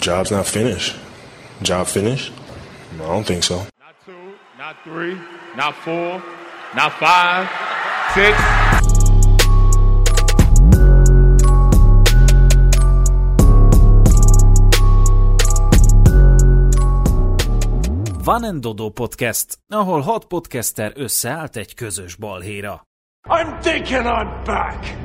Job's not finished. Job finished? No, I don't think so. Not two, not three, not four, not five, six. Van and Dodo Podcast, ahol hat podcaster összeállt egy közös balhéra. I'm thinking I'm back.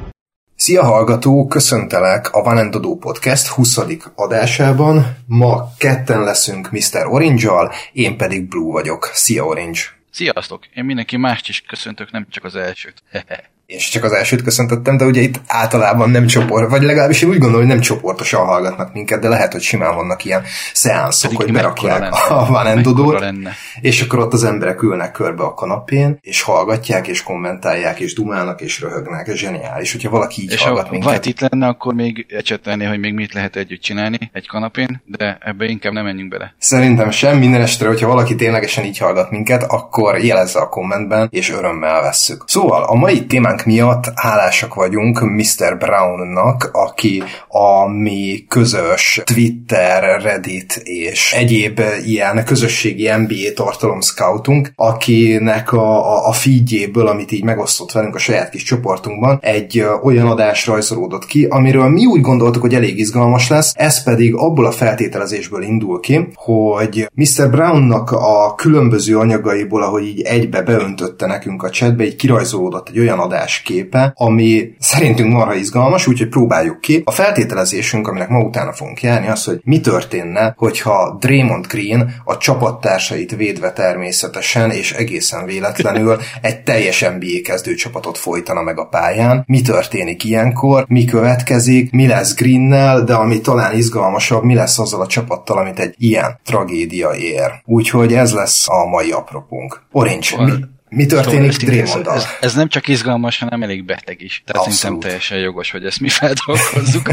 Szia hallgató, köszöntelek a Van Podcast 20. adásában. Ma ketten leszünk Mr. Orange-al, én pedig Blue vagyok. Szia Orange! Sziasztok! Én mindenki mást is köszöntök, nem csak az elsőt. Én csak az elsőt köszöntöttem, de ugye itt általában nem csoport, vagy legalábbis én úgy gondolom, hogy nem csoportosan hallgatnak minket, de lehet, hogy simán vannak ilyen szeánszok, Pedig hogy berakják lenne. a Van Mekkora Dodót, lenne. és akkor ott az emberek ülnek körbe a kanapén, és hallgatják, és kommentálják, és dumálnak, és röhögnek. Ez zseniális, hogyha valaki így És hallgat ha minket. White itt lenne, akkor még ecsetelné, hogy még mit lehet együtt csinálni egy kanapén, de ebbe inkább nem menjünk bele. Szerintem sem, minden estre, hogyha valaki ténylegesen így hallgat minket, akkor jelezze a kommentben, és örömmel vesszük. Szóval a mai témánk miatt hálásak vagyunk Mr. Brownnak, aki a mi közös Twitter, Reddit és egyéb ilyen közösségi NBA tartalom scoutunk, akinek a, a, feedjéből, amit így megosztott velünk a saját kis csoportunkban, egy olyan adás rajzolódott ki, amiről mi úgy gondoltuk, hogy elég izgalmas lesz, ez pedig abból a feltételezésből indul ki, hogy Mr. Brownnak a különböző anyagaiból, ahogy így egybe beöntötte nekünk a chatbe, így kirajzolódott egy olyan adás képe, ami szerintünk marha izgalmas, úgyhogy próbáljuk ki. A feltételezésünk, aminek ma utána fogunk járni, az, hogy mi történne, hogyha Draymond Green a csapattársait védve természetesen és egészen véletlenül egy teljes NBA kezdőcsapatot folytana meg a pályán. Mi történik ilyenkor, mi következik, mi lesz Greennel, de ami talán izgalmasabb, mi lesz azzal a csapattal, amit egy ilyen tragédia ér. Úgyhogy ez lesz a mai apropunk. Orange, mi, mi történik ez, Draymonddal? ez, ez, nem csak izgalmas, hanem elég beteg is. Tehát Abszolút. szerintem teljesen jogos, hogy ezt mi feldolgozzuk.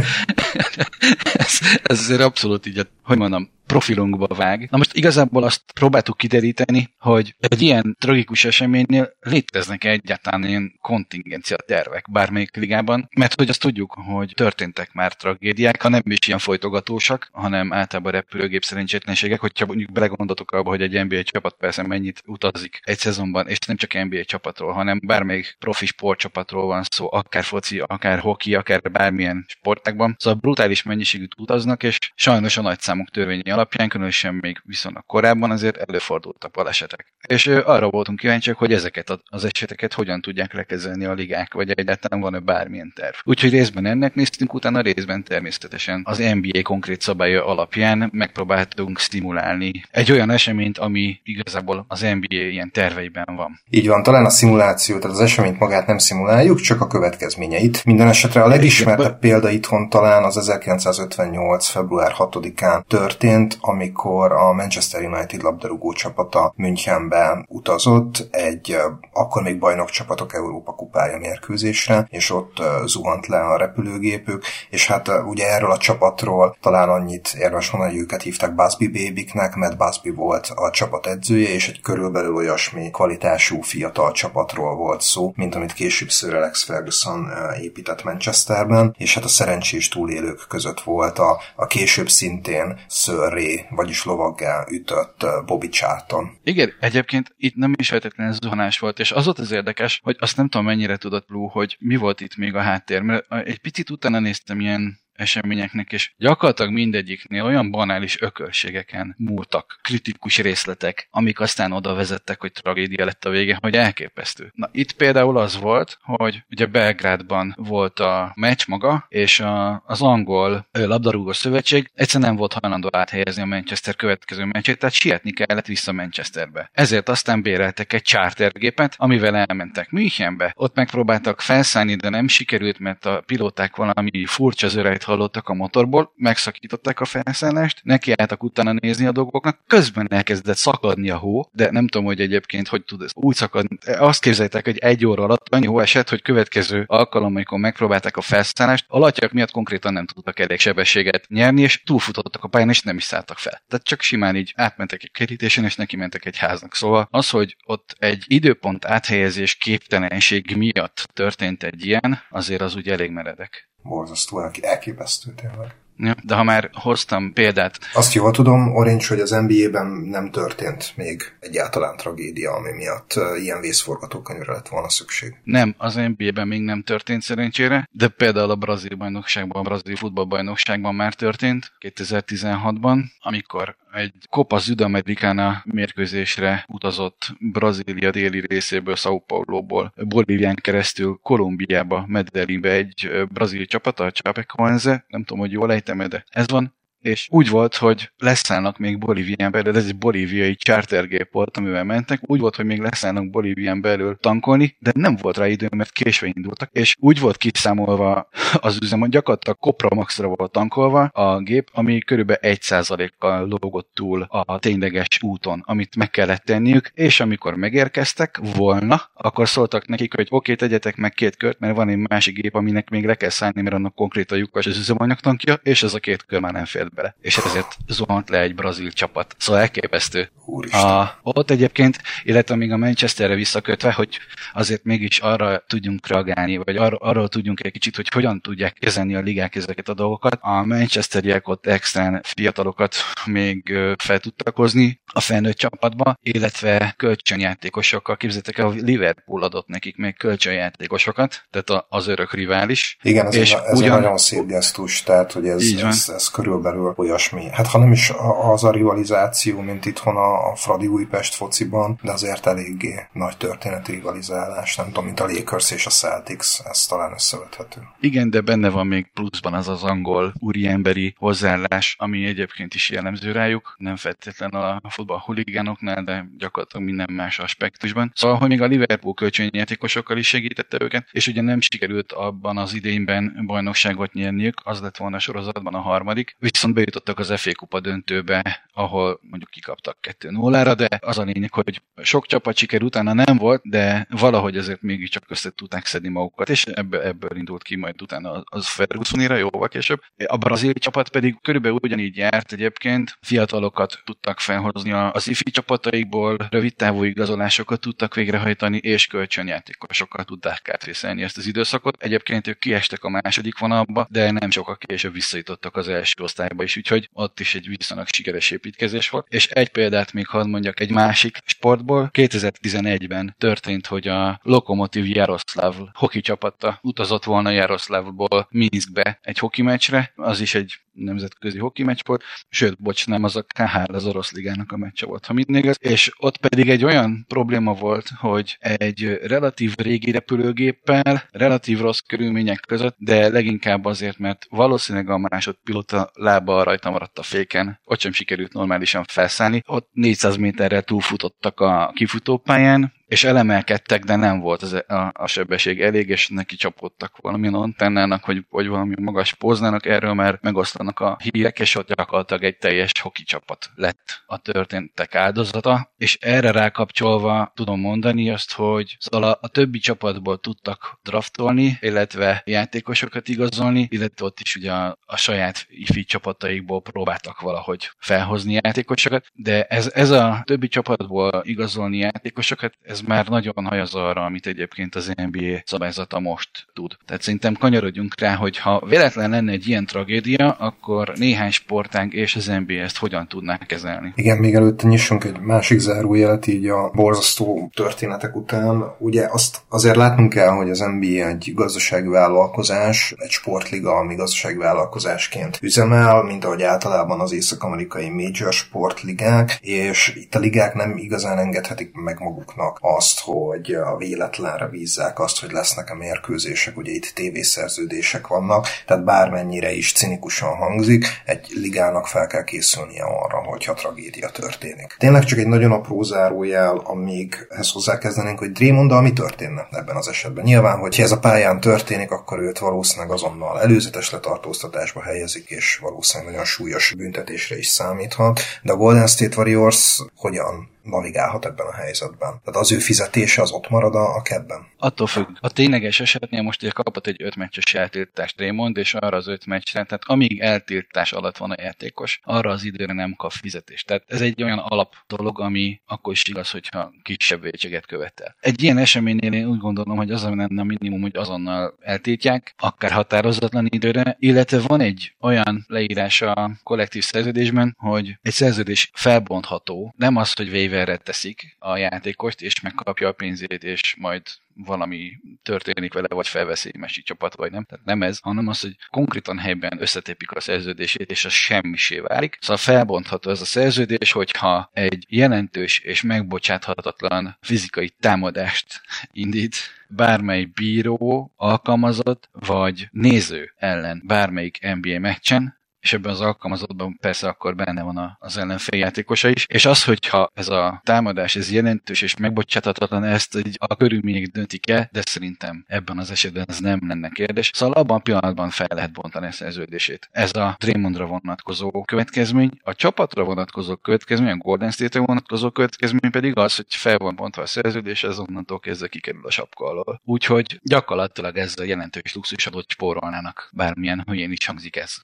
ez, ez azért abszolút így, hogy mondom, profilunkba vág. Na most igazából azt próbáltuk kideríteni, hogy egy ilyen tragikus eseménynél léteznek egyáltalán ilyen kontingencia tervek bármelyik ligában, mert hogy azt tudjuk, hogy történtek már tragédiák, ha nem is ilyen folytogatósak, hanem általában repülőgép szerencsétlenségek, hogyha mondjuk belegondoltok abba, hogy egy NBA csapat persze mennyit utazik egy szezonban, és nem csak NBA csapatról, hanem bármelyik profi sportcsapatról van szó, akár foci, akár hoki, akár bármilyen sportákban. Szóval brutális mennyiségűt utaznak, és sajnos a nagyszámok törvényi alapján, különösen még viszonylag korábban azért előfordultak balesetek. És arra voltunk kíváncsiak, hogy ezeket az eseteket hogyan tudják lekezelni a ligák, vagy egyáltalán van-e bármilyen terv. Úgyhogy részben ennek néztünk, utána részben természetesen az NBA konkrét szabálya alapján megpróbáltunk stimulálni egy olyan eseményt, ami igazából az NBA ilyen terveiben van. Így van, talán a szimuláció, tehát az eseményt magát nem szimuláljuk, csak a következményeit. Minden esetre a legismertebb példa itthon talán az 1958. február 6-án történt, amikor a Manchester United labdarúgó csapata Münchenbe utazott egy akkor még bajnok csapatok Európa kupája mérkőzésre, és ott zuhant le a repülőgépük, és hát ugye erről a csapatról talán annyit érdemes mondani, hogy őket hívták Busby Babyknek, mert Busby volt a csapat edzője, és egy körülbelül olyasmi kvalitású fiatal csapatról volt szó, mint amit később Sir Alex Ferguson épített Manchesterben, és hát a szerencsés túlélők között volt a, a később szintén Sir Ray, vagyis lovaggá ütött Bobby Charlton. Igen, egyébként itt nem is feltétlenül zuhanás volt, és az volt az érdekes, hogy azt nem tudom mennyire tudott Blue, hogy mi volt itt még a háttér, mert egy picit utána néztem ilyen eseményeknek, és gyakorlatilag mindegyiknél olyan banális ökölségeken múltak kritikus részletek, amik aztán oda vezettek, hogy tragédia lett a vége, hogy elképesztő. Na itt például az volt, hogy ugye Belgrádban volt a meccs maga, és a, az angol labdarúgó szövetség egyszerűen nem volt hajlandó áthelyezni a Manchester következő meccsét, tehát sietni kellett vissza Manchesterbe. Ezért aztán béreltek egy chartergépet, amivel elmentek Münchenbe. Ott megpróbáltak felszállni, de nem sikerült, mert a pilóták valami furcsa zörejt hallottak a motorból, megszakították a felszállást, nekiálltak utána nézni a dolgoknak, közben elkezdett szakadni a hó, de nem tudom, hogy egyébként hogy tud ez úgy szakadni. Azt képzeljétek, hogy egy óra alatt annyi hó esett, hogy következő alkalom, amikor megpróbálták a felszállást, a latyak miatt konkrétan nem tudtak elég sebességet nyerni, és túlfutottak a pályán, és nem is szálltak fel. Tehát csak simán így átmentek egy kerítésen, és neki mentek egy háznak. Szóval az, hogy ott egy időpont áthelyezés képtelenség miatt történt egy ilyen, azért az úgy elég meredek. Borzasztó, elk- elképesztő tényleg. Ja, de ha már hoztam példát... Azt jól tudom, Orange, hogy az NBA-ben nem történt még egyáltalán tragédia, ami miatt ilyen vészforgatókönyvre lett volna szükség. Nem, az NBA-ben még nem történt szerencsére, de például a brazil bajnokságban, a brazil futballbajnokságban már történt 2016-ban, amikor egy Copa Südamericana mérkőzésre utazott Brazília déli részéből, São Paulo-ból, Bolívián keresztül Kolumbiába, Medellinbe egy brazil csapat, a Chapecoense, nem tudom, hogy jól ejtem de ez van, és úgy volt, hogy leszállnak még Bolívián belül, ez egy bolíviai chartergép volt, amivel mentek, úgy volt, hogy még leszállnak Bolívián belül tankolni, de nem volt rá idő, mert késve indultak, és úgy volt kiszámolva az üzem, hogy gyakorlatilag Copramaxra volt tankolva a gép, ami körülbelül 1%-kal lógott túl a tényleges úton, amit meg kellett tenniük, és amikor megérkeztek volna, akkor szóltak nekik, hogy oké, tegyetek meg két kört, mert van egy másik gép, aminek még le kell szállni, mert annak konkrét a lyukas az üzemanyagtankja, és ez a két kör már nem fér bele. És ezért zuhant le egy brazil csapat. Szóval elképesztő. A, ott egyébként, illetve még a Manchesterre visszakötve, hogy azért mégis arra tudjunk reagálni, vagy ar- arról tudjunk egy kicsit, hogy hogyan tudják kezelni a ligák ezeket a dolgokat. A Manchesteriek ott extrán fiatalokat még fel tudtak hozni a felnőtt csapatba, illetve kölcsönjátékosokkal. Képzeljétek el, a Liverpool adott nekik még kölcsönjátékosokat, tehát az örök rivális. Igen, ez, és ez ugyan... egy nagyon szép gesztus, tehát hogy ez, ez, ez körülbelül körül olyasmi. Hát ha nem is az a rivalizáció, mint itthon a, a Fradi Újpest fociban, de azért eléggé nagy történeti rivalizálás, nem tudom, mint a Lakers és a Celtics, ez talán összevethető. Igen, de benne van még pluszban az az angol úriemberi hozzáállás, ami egyébként is jellemző rájuk, nem feltétlen a futball huligánoknál, de gyakorlatilag minden más aspektusban. Szóval, hogy még a Liverpool kölcsönjátékosokkal is segítette őket, és ugye nem sikerült abban az idényben bajnokságot nyerniük, az lett volna sorozatban a harmadik, viszont viszont bejutottak az FA Kupa döntőbe, ahol mondjuk kikaptak 2-0-ra, de az a lényeg, hogy sok csapat siker utána nem volt, de valahogy azért mégiscsak össze tudták szedni magukat, és ebből, ebből indult ki majd utána az Fergusonira jóval később. A brazil csapat pedig körülbelül ugyanígy járt egyébként, fiatalokat tudtak felhozni az ifi csapataikból, rövid távú igazolásokat tudtak végrehajtani, és kölcsönjátékosokkal tudták átvészelni ezt az időszakot. Egyébként ők kiestek a második vonalba, de nem sokkal később visszajutottak az első osztályba is, úgyhogy ott is egy viszonylag sikeres építkezés volt. És egy példát még hadd mondjak egy másik sportból. 2011-ben történt, hogy a Lokomotiv Jaroszláv hoki csapata utazott volna Jaroszlávból Minskbe egy hoki meccsre, az is egy nemzetközi hoki meccs volt, sőt, bocs, nem, az a K3 az orosz ligának a meccse volt, ha mindig ez, és ott pedig egy olyan probléma volt, hogy egy relatív régi repülőgéppel, relatív rossz körülmények között, de leginkább azért, mert valószínűleg a másodpilota lába rajta maradt a féken, ott sem sikerült normálisan felszállni, ott 400 méterrel túlfutottak a kifutópályán, és elemelkedtek, de nem volt az, a, a sebesség. Elég, és neki csapódtak valamilyen antennának, hogy, vagy valami magas póznának, erről már megosztanak a hírek, és ott gyakorlatilag egy teljes hoki csapat lett a történtek áldozata, és erre rákapcsolva tudom mondani azt, hogy szóval a, a többi csapatból tudtak draftolni, illetve játékosokat igazolni, illetve ott is ugye a, a saját ifi csapataikból próbáltak valahogy felhozni játékosokat, de ez, ez a többi csapatból igazolni játékosokat, ez már nagyon hajaz arra, amit egyébként az NBA szabályzata most tud. Tehát szerintem kanyarodjunk rá, hogy ha véletlen lenne egy ilyen tragédia, akkor néhány sportág és az NBA ezt hogyan tudnák kezelni. Igen, még előtte nyissunk egy másik zárójelet így a borzasztó történetek után. Ugye azt azért látnunk kell, hogy az NBA egy gazdasági vállalkozás, egy sportliga, ami gazdasági vállalkozásként üzemel, mint ahogy általában az észak-amerikai major sportligák, és itt a ligák nem igazán engedhetik meg maguknak azt, hogy a véletlenre bízzák azt, hogy lesznek-e mérkőzések, ugye itt tévészerződések vannak, tehát bármennyire is cinikusan hangzik, egy ligának fel kell készülnie arra, hogyha tragédia történik. Tényleg csak egy nagyon apró zárójel, amíg ezt hozzákezdenénk, hogy Drémonddal mi történne ebben az esetben. Nyilván, hogyha ez a pályán történik, akkor őt valószínűleg azonnal előzetes letartóztatásba helyezik, és valószínűleg nagyon súlyos büntetésre is számíthat. De a Golden State Warriors hogyan navigálhat ebben a helyzetben. Tehát az ő fizetése az ott marad a, a kebben. Attól függ. A tényleges esetnél most ugye kapott egy öt meccses eltiltást Raymond, és arra az öt meccsre, tehát amíg eltiltás alatt van a játékos, arra az időre nem kap fizetést. Tehát ez egy olyan alap dolog, ami akkor is igaz, hogyha kisebb vétséget követel. Egy ilyen eseménynél én úgy gondolom, hogy az lenne a minimum, hogy azonnal eltiltják, akár határozatlan időre, illetve van egy olyan leírás a kollektív szerződésben, hogy egy szerződés felbontható, nem az, hogy waiverre teszik a játékost, és megkapja a pénzét, és majd valami történik vele, vagy felveszi másik csapat, vagy nem. Tehát nem ez, hanem az, hogy konkrétan helyben összetépik a szerződését, és az semmisé válik. Szóval felbontható ez a szerződés, hogyha egy jelentős és megbocsáthatatlan fizikai támadást indít bármely bíró, alkalmazott vagy néző ellen bármelyik NBA meccsen, és ebben az alkalmazottban persze akkor benne van az ellenfél játékosa is, és az, hogyha ez a támadás, ez jelentős és megbocsáthatatlan, ezt így a körülmények döntik el, de szerintem ebben az esetben ez nem lenne kérdés. Szóval abban a pillanatban fel lehet bontani a szerződését. Ez a Draymondra vonatkozó következmény, a csapatra vonatkozó következmény, a Golden State-re vonatkozó következmény pedig az, hogy fel van bontva a szerződés, ez onnantól kezdve kikerül a sapka alól. Úgyhogy gyakorlatilag ezzel jelentős luxusadót spórolnának, bármilyen hülyén is hangzik ez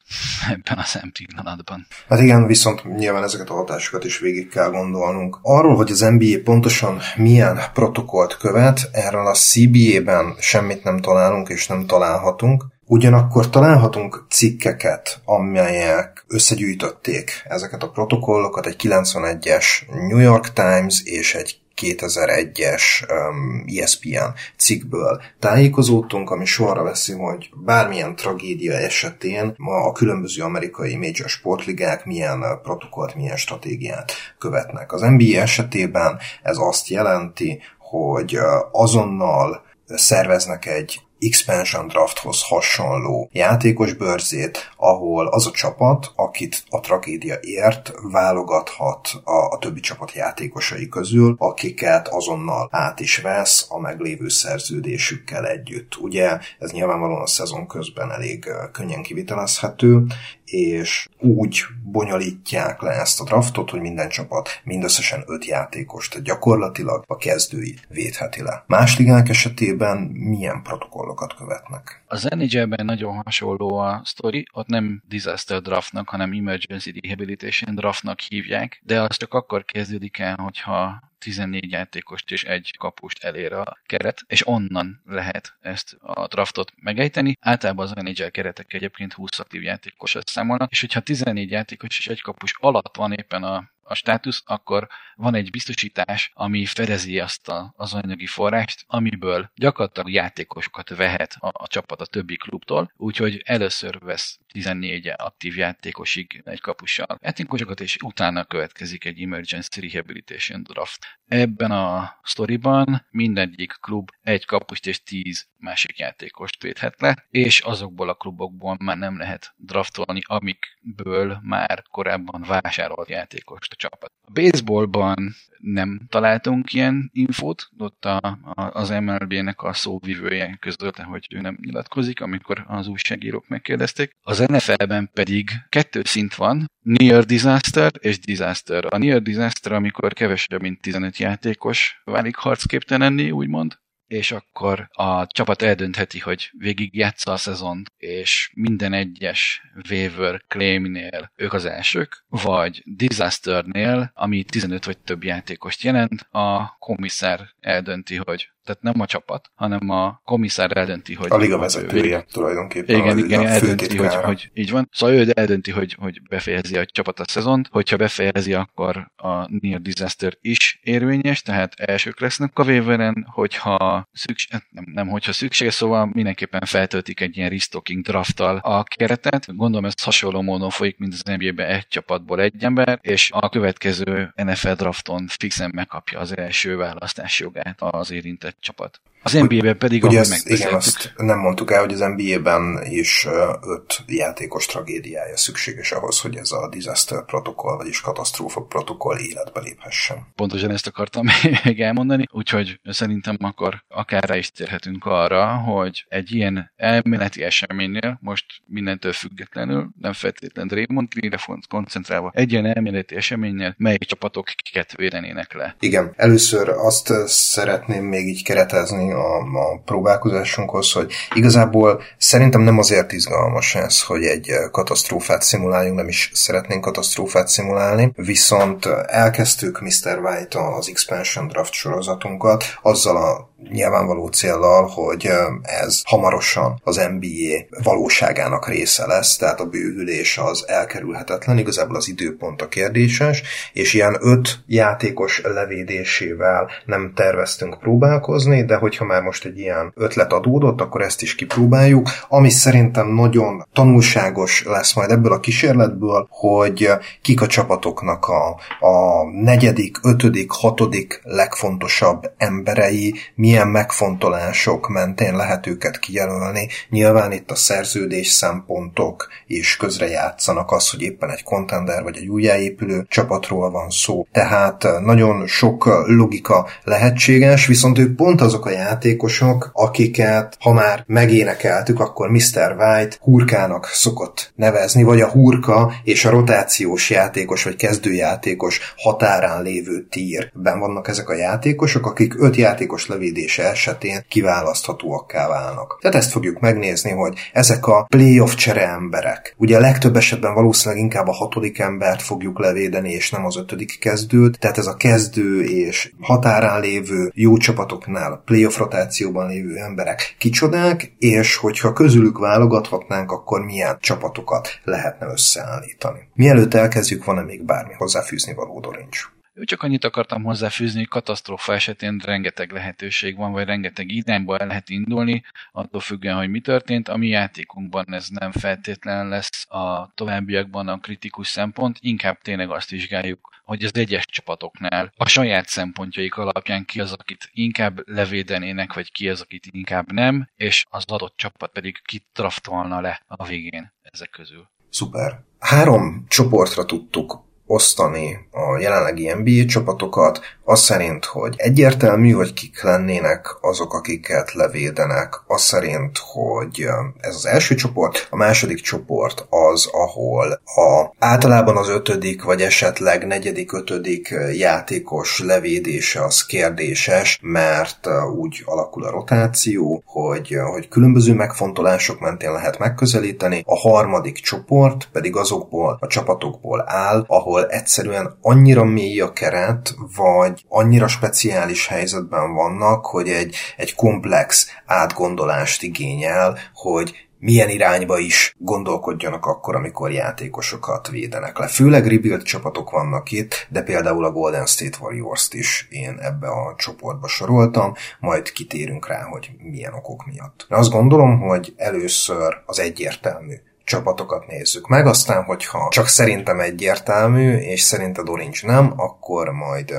ebben a szem pillanatban. Hát igen, viszont nyilván ezeket a hatásokat is végig kell gondolnunk. Arról, hogy az NBA pontosan milyen protokollt követ, erről a CBA-ben semmit nem találunk és nem találhatunk. Ugyanakkor találhatunk cikkeket, amelyek összegyűjtötték ezeket a protokollokat, egy 91-es New York Times és egy 2001-es um, ESPN cikkből tájékozódtunk, ami sorra veszi, hogy bármilyen tragédia esetén ma a különböző amerikai major sportligák milyen protokollt, milyen stratégiát követnek. Az NBA esetében ez azt jelenti, hogy azonnal szerveznek egy expansion drafthoz hasonló játékos bőrzét, ahol az a csapat, akit a tragédia ért, válogathat a, a többi csapat játékosai közül, akiket azonnal át is vesz a meglévő szerződésükkel együtt. Ugye ez nyilvánvalóan a szezon közben elég könnyen kivitelezhető, és úgy bonyolítják le ezt a draftot, hogy minden csapat mindösszesen öt játékost gyakorlatilag a kezdői védheti le. Más ligák esetében milyen protokollokat követnek? Az NHL-ben nagyon hasonló a sztori, ott nem disaster draftnak, hanem emergency rehabilitation draftnak hívják, de az csak akkor kezdődik el, hogyha 14 játékost és egy kapust elér a keret, és onnan lehet ezt a draftot megejteni. Általában az NHL keretek egyébként 20 aktív játékosat számolnak, és hogyha 14 játékos és egy kapus alatt van éppen a a státusz, akkor van egy biztosítás, ami fedezi azt a, az anyagi forrást, amiből gyakorlatilag játékosokat vehet a, a csapat a többi klubtól, úgyhogy először vesz 14 aktív játékosig egy kapussal játékosokat, és utána következik egy Emergency Rehabilitation Draft. Ebben a sztoriban mindegyik klub egy kapust és 10 másik játékost védhet le, és azokból a klubokból már nem lehet draftolni, amikből már korábban vásárolt játékost csapat. A baseballban nem találtunk ilyen infót, ott a, a, az MLB-nek a szóvivője közölte, hogy ő nem nyilatkozik, amikor az újságírók megkérdezték. Az NFL-ben pedig kettő szint van, near disaster és disaster. A near disaster, amikor kevesebb, mint 15 játékos válik harcképtelenni, úgymond, és akkor a csapat eldöntheti, hogy végig játsza a szezont, és minden egyes waiver claimnél ők az elsők, vagy disasternél, ami 15 vagy több játékost jelent, a komisszár eldönti, hogy tehát nem a csapat, hanem a komisszár eldönti, hogy... A liga vezetője tulajdonképpen. Igen, igen, eldönti, hogy, hogy, így van. Szóval ő eldönti, hogy, hogy befejezi a csapat a szezont, hogyha befejezi, akkor a Near Disaster is érvényes, tehát elsők lesznek a waiveren, hogyha szükség, nem, nem, hogyha szükséges, szóval mindenképpen feltöltik egy ilyen restocking drafttal a keretet. Gondolom ez hasonló módon folyik, mint az nba egy csapatból egy ember, és a következő NFL drafton fixen megkapja az első választás jogát az érintett csapat. Az NBA-ben pedig, Ugye ahogy ezt, igen, azt nem mondtuk el, hogy az NBA-ben is öt játékos tragédiája szükséges ahhoz, hogy ez a disaster protokoll, vagyis katasztrófa protokoll életbe léphessen. pontosan ezt akartam még elmondani, úgyhogy szerintem akkor akár rá is térhetünk arra, hogy egy ilyen elméleti eseménynél, most mindentől függetlenül, nem feltétlenül Draymond Greenre koncentrálva, egy ilyen elméleti eseménynél mely csapatok kiket védenének le. Igen, először azt szeretném még így keretezni a, a próbálkozásunkhoz, hogy igazából szerintem nem azért izgalmas ez, hogy egy ö, katasztrófát szimuláljunk, nem is szeretnénk katasztrófát szimulálni, viszont ö, elkezdtük Mr. White az Expansion Draft sorozatunkat azzal a nyilvánvaló céllal, hogy ö, ez hamarosan az NBA valóságának része lesz, tehát a bővülés az elkerülhetetlen, igazából az időpont a kérdéses, és ilyen öt játékos levédésével nem terveztünk próbálkozni, de hogyha már most egy ilyen ötlet adódott, akkor ezt is kipróbáljuk, ami szerintem nagyon tanulságos lesz majd ebből a kísérletből, hogy kik a csapatoknak a, a negyedik, ötödik, hatodik legfontosabb emberei, milyen megfontolások mentén lehet őket kijelölni. Nyilván itt a szerződés szempontok is közrejátszanak az, hogy éppen egy contender vagy egy újjáépülő csapatról van szó. Tehát nagyon sok logika lehetséges, viszont ők pont azok a játékosok, akiket, ha már megénekeltük, akkor Mr. White hurkának szokott nevezni, vagy a hurka és a rotációs játékos, vagy kezdőjátékos határán lévő tírben vannak ezek a játékosok, akik öt játékos levédése esetén kiválaszthatóakká válnak. Tehát ezt fogjuk megnézni, hogy ezek a playoff csere emberek. Ugye a legtöbb esetben valószínűleg inkább a hatodik embert fogjuk levédeni, és nem az ötödik kezdőt. Tehát ez a kezdő és határán lévő jó csapatoknál, playoff rotációban lévő emberek kicsodák, és hogyha közülük válogathatnánk, akkor milyen csapatokat lehetne összeállítani. Mielőtt elkezdjük, van-e még bármi hozzáfűzni való Dorincs? Csak annyit akartam hozzáfűzni, hogy katasztrófa esetén rengeteg lehetőség van, vagy rengeteg irányba el lehet indulni, attól függően, hogy mi történt. A mi játékunkban ez nem feltétlen lesz a továbbiakban a kritikus szempont, inkább tényleg azt vizsgáljuk, hogy az egyes csapatoknál a saját szempontjaik alapján ki az, akit inkább levédenének, vagy ki az, akit inkább nem, és az adott csapat pedig kit draftolna le a végén ezek közül. Szuper. Három csoportra tudtuk osztani a jelenlegi NBA csapatokat, az szerint, hogy egyértelmű, hogy kik lennének azok, akiket levédenek, az szerint, hogy ez az első csoport, a második csoport az, ahol a, általában az ötödik, vagy esetleg negyedik, ötödik játékos levédése az kérdéses, mert úgy alakul a rotáció, hogy, hogy különböző megfontolások mentén lehet megközelíteni. A harmadik csoport pedig azokból a csapatokból áll, ahol ahol egyszerűen annyira mély a keret, vagy annyira speciális helyzetben vannak, hogy egy, egy komplex átgondolást igényel, hogy milyen irányba is gondolkodjanak akkor, amikor játékosokat védenek le. Főleg rebuild csapatok vannak itt, de például a Golden State Warriors-t is én ebbe a csoportba soroltam, majd kitérünk rá, hogy milyen okok miatt. De azt gondolom, hogy először az egyértelmű csapatokat nézzük meg, aztán, hogyha csak szerintem egyértelmű, és szerinted Dorincs nem, akkor majd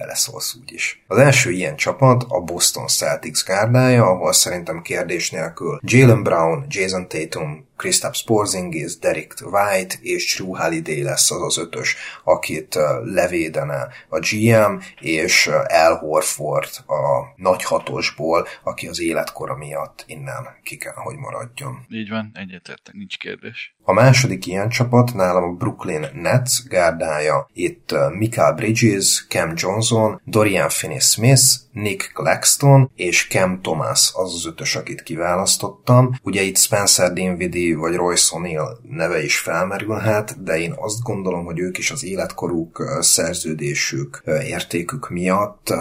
beleszólsz úgyis. Az első ilyen csapat a Boston Celtics gárdája, ahol szerintem kérdés nélkül Jalen Brown, Jason Tatum, Kristaps Porzingis, Derek White és Drew Holiday lesz az az ötös, akit levédene a GM, és Al Horford a nagy hatosból, aki az életkora miatt innen ki kell, hogy maradjon. Így van, egyetértek, nincs kérdés. A második ilyen csapat nálam a Brooklyn Nets gárdája. Itt Michael Bridges, Cam Johnson, Dorian Finney-Smith, Nick Claxton és Cam Thomas az az ötös, akit kiválasztottam. Ugye itt Spencer Dinwiddie vagy Royce O'Neal neve is felmerülhet, de én azt gondolom, hogy ők is az életkoruk, szerződésük, értékük miatt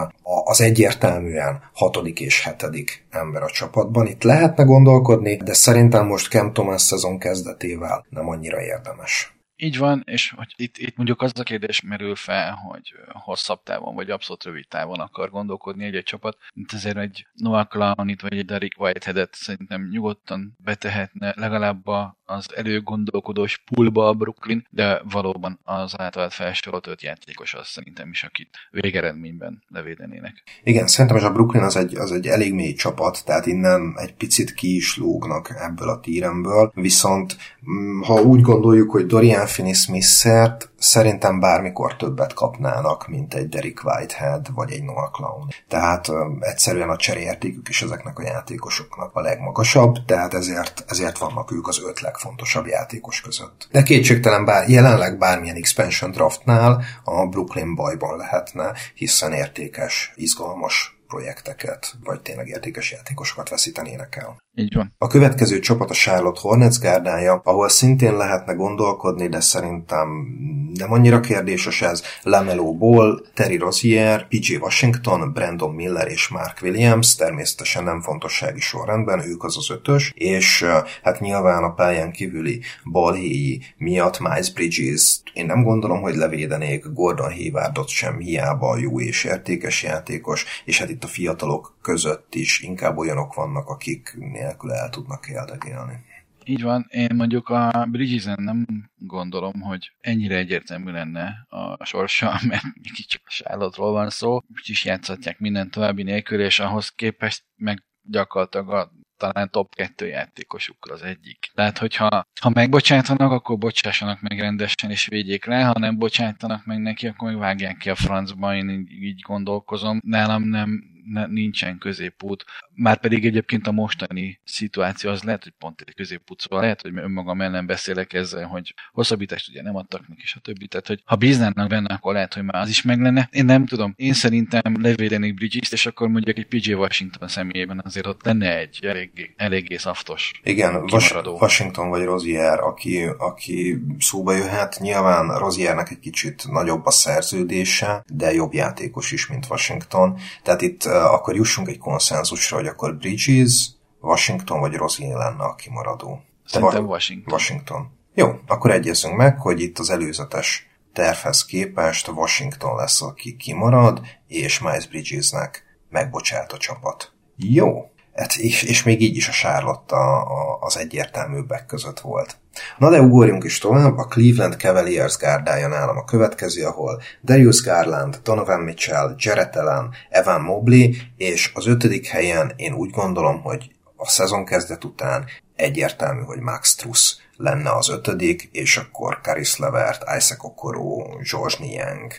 az egyértelműen hatodik és hetedik ember a csapatban. Itt lehetne gondolkodni, de szerintem most Cam Thomas szezon kezdetével nem annyira érdemes. Így van, és hogy itt, itt mondjuk az a kérdés merül fel, hogy hosszabb távon vagy abszolút rövid távon akar gondolkodni egy-egy csapat, mint azért egy Noah Clownit vagy egy Derek Whiteheadet szerintem nyugodtan betehetne legalább a az előgondolkodós pulba a Brooklyn, de valóban az általát felsorolt öt játékos az szerintem is, akit végeredményben levédenének. Igen, szerintem is a Brooklyn az egy, az egy elég mély csapat, tehát innen egy picit ki is lógnak ebből a tíremből, viszont mm, ha úgy gondoljuk, hogy Dorian Finney-Smith-szert szerintem bármikor többet kapnának, mint egy Derek Whitehead vagy egy Noah Clown. Tehát ö, egyszerűen a cserértékük is ezeknek a játékosoknak a legmagasabb, tehát ezért, ezért vannak ők az öt legfontosabb játékos között. De kétségtelen bár, jelenleg bármilyen expansion draftnál a Brooklyn bajban lehetne, hiszen értékes, izgalmas projekteket, vagy tényleg értékes játékosokat veszítenének el. Így van. A következő csapat a Charlotte Hornets gárdája, ahol szintén lehetne gondolkodni, de szerintem nem annyira kérdéses ez. Lamelo Ball, Terry Rozier, PJ Washington, Brandon Miller és Mark Williams, természetesen nem fontossági sorrendben, ők az az ötös, és hát nyilván a pályán kívüli balhéi miatt Miles Bridges, én nem gondolom, hogy levédenék Gordon Haywardot sem hiába jó és értékes játékos, és hát itt a fiatalok között is inkább olyanok vannak, akik nélkül el tudnak érdegélni. Így van, én mondjuk a Bridgesen nem gondolom, hogy ennyire egyértelmű lenne a sorsa, mert kicsit a Charlotte-ról van szó, úgyis játszhatják minden további nélkül, és ahhoz képest meg gyakorlatilag a talán top 2 játékosukkal az egyik. Tehát, hogyha ha megbocsátanak, akkor bocsássanak meg rendesen és védjék le, ha nem bocsátanak meg neki, akkor meg vágják ki a francba, én így, így gondolkozom. Nálam nem, ne, nincsen középút. Márpedig egyébként a mostani szituáció az lehet, hogy pont egy középút, szóval lehet, hogy önmagam ellen beszélek ezzel, hogy hosszabbítást ugye nem adtak neki, és a többi. Tehát, hogy ha bíznának benne, akkor lehet, hogy már az is meg lenne. Én nem tudom. Én szerintem levédenék Bridges, és akkor mondjuk egy PJ Washington személyében azért ott lenne egy eléggé, eléggé szaftos. Igen, Vas- Washington vagy Rozier, aki, aki szóba jöhet. Nyilván Roziernek egy kicsit nagyobb a szerződése, de jobb játékos is, mint Washington. Tehát itt akkor jussunk egy konszenzusra, hogy akkor Bridges, Washington vagy Rozier lenne a kimaradó. Szerintem Washington. Washington. Jó, akkor egyezünk meg, hogy itt az előzetes tervhez képest Washington lesz, aki kimarad, és Miles Bridgesnek megbocsát a csapat. Jó, hát és, és még így is a Charlotte a, a, az egyértelműbbek között volt. Na de ugorjunk is tovább, a Cleveland Cavaliers gárdája nálam a következő, ahol Darius Garland, Donovan Mitchell, Jarrett Allen, Evan Mobley, és az ötödik helyen én úgy gondolom, hogy a szezon kezdet után egyértelmű, hogy Max Truss lenne az ötödik, és akkor Karis Levert, Isaac Okoro, George Niang,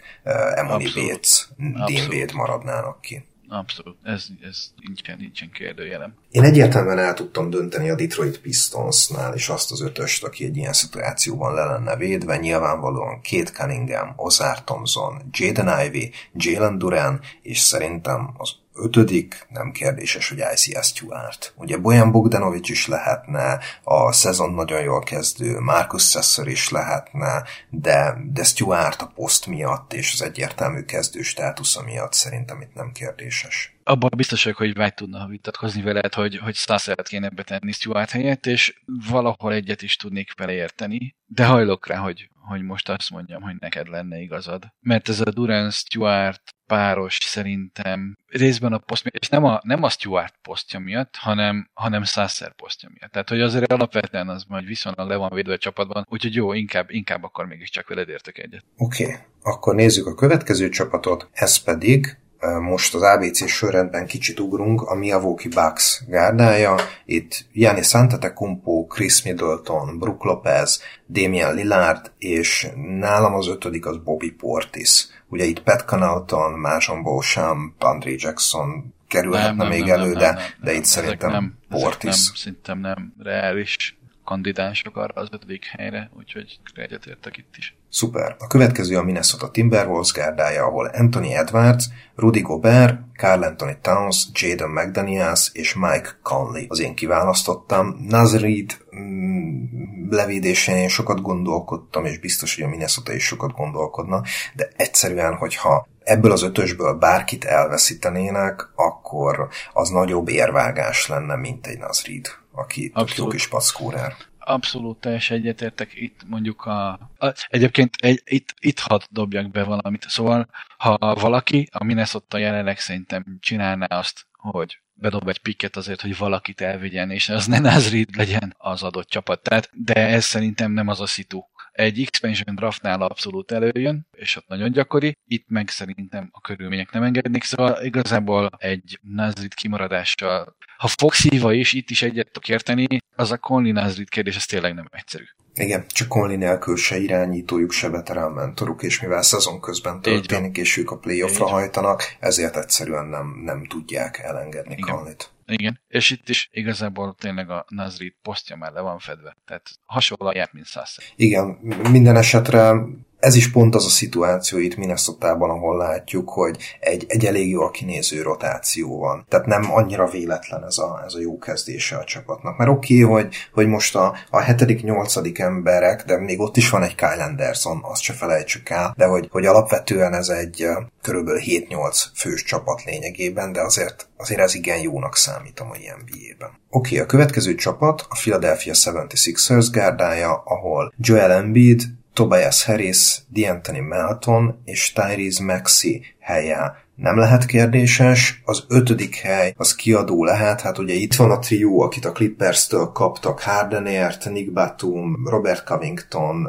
Emily Bates, Dean Wade maradnának ki. Abszolút, ez, ez nincsen, nincsen kérdőjelem. Én egyértelműen el tudtam dönteni a Detroit Pistonsnál és azt az ötöst, aki egy ilyen szituációban le lenne védve. Nyilvánvalóan Kate Cunningham, Ozar Thompson, Jaden Ivey, Jalen Duran, és szerintem az ötödik, nem kérdéses, hogy ICS Stewart. Ugye Bojan Bogdanovics is lehetne, a szezon nagyon jól kezdő, Marcus Sessor is lehetne, de, de Stewart a poszt miatt és az egyértelmű kezdő státusza miatt szerintem itt nem kérdéses abban biztos vagyok, hogy vagy tudna vitatkozni veled, hogy, hogy Stassert kéne betenni Stuart helyett, és valahol egyet is tudnék vele érteni, de hajlok rá, hogy, hogy most azt mondjam, hogy neked lenne igazad. Mert ez a Durant Stuart páros szerintem részben a poszt és nem a, nem a Stuart posztja miatt, hanem, hanem Sasser posztja miatt. Tehát, hogy azért alapvetően az majd viszonylag le van védve a csapatban, úgyhogy jó, inkább, inkább akkor mégiscsak veled értek egyet. Oké, okay. akkor nézzük a következő csapatot, ez pedig most az ABC sorrendben kicsit ugrunk, a Milwaukee Bucks gárdája. Itt Giannis Antetokounmpo, Chris Middleton, Brook Lopez, Damian Lillard, és nálam az ötödik az Bobby Portis. Ugye itt Pat Connaughton, Majon Beauchamp, Andre Jackson kerülhetne nem, még nem, elő, nem, de, nem, nem, de itt szerintem nem, Portis. Nem, szerintem nem reális kandidánsok arra az ötödik helyre, úgyhogy egyetértek itt is. Szuper. A következő a Minnesota Timberwolves gárdája, ahol Anthony Edwards, Rudy Gobert, Carl Anthony Towns, Jaden McDaniels és Mike Conley az én kiválasztottam. Nazrid mm, levédésén én sokat gondolkodtam, és biztos, hogy a Minnesota is sokat gondolkodna, de egyszerűen, hogyha ebből az ötösből bárkit elveszítenének, akkor az nagyobb érvágás lenne, mint egy Nazrid aki Abszolút. jó kis packórár. Abszolút teljes egyetértek. Itt mondjuk a... a egyébként egy, itt, itt hadd dobjak be valamit. Szóval, ha valaki, a Minnesota jelenleg szerintem csinálná azt, hogy bedob egy pikket azért, hogy valakit elvigyen, és az ne Nazrid legyen az adott csapat. Tehát, de ez szerintem nem az a szitu. Egy expansion draftnál abszolút előjön, és ott nagyon gyakori, itt meg szerintem a körülmények nem engednék, szóval igazából egy Nazrid kimaradással, ha Fox híva is, itt is egyet tudok érteni, az a Conley Nazrid kérdés, ez tényleg nem egyszerű. Igen, csak Conley nélkül se irányítójuk, se veterán mentoruk, és mivel szezon közben történik, és ők a playoffra hajtanak, ezért egyszerűen nem, nem tudják elengedni Conley-t. Igen, és itt is igazából tényleg a Nazrid posztja már le van fedve. Tehát hasonló a mint Sasser. Igen, minden esetre ez is pont az a szituáció itt minnesota ahol látjuk, hogy egy, egy elég jól kinéző rotáció van. Tehát nem annyira véletlen ez a, ez a jó kezdése a csapatnak. Mert oké, okay, hogy, hogy most a, a hetedik, nyolcadik emberek, de még ott is van egy Kyle Anderson, azt se felejtsük el, de hogy, hogy alapvetően ez egy körülbelül 7-8 fős csapat lényegében, de azért, azért ez igen jónak számít a mai NBA-ben. Oké, okay, a következő csapat a Philadelphia 76ers gárdája, ahol Joel Embiid Tobias Harris, D'Anthony Melton és Tyrese Maxey helye nem lehet kérdéses, az ötödik hely az kiadó lehet, hát ugye itt van a trió, akit a Clippers-től kaptak, Hardenért, Nick Batum, Robert Covington,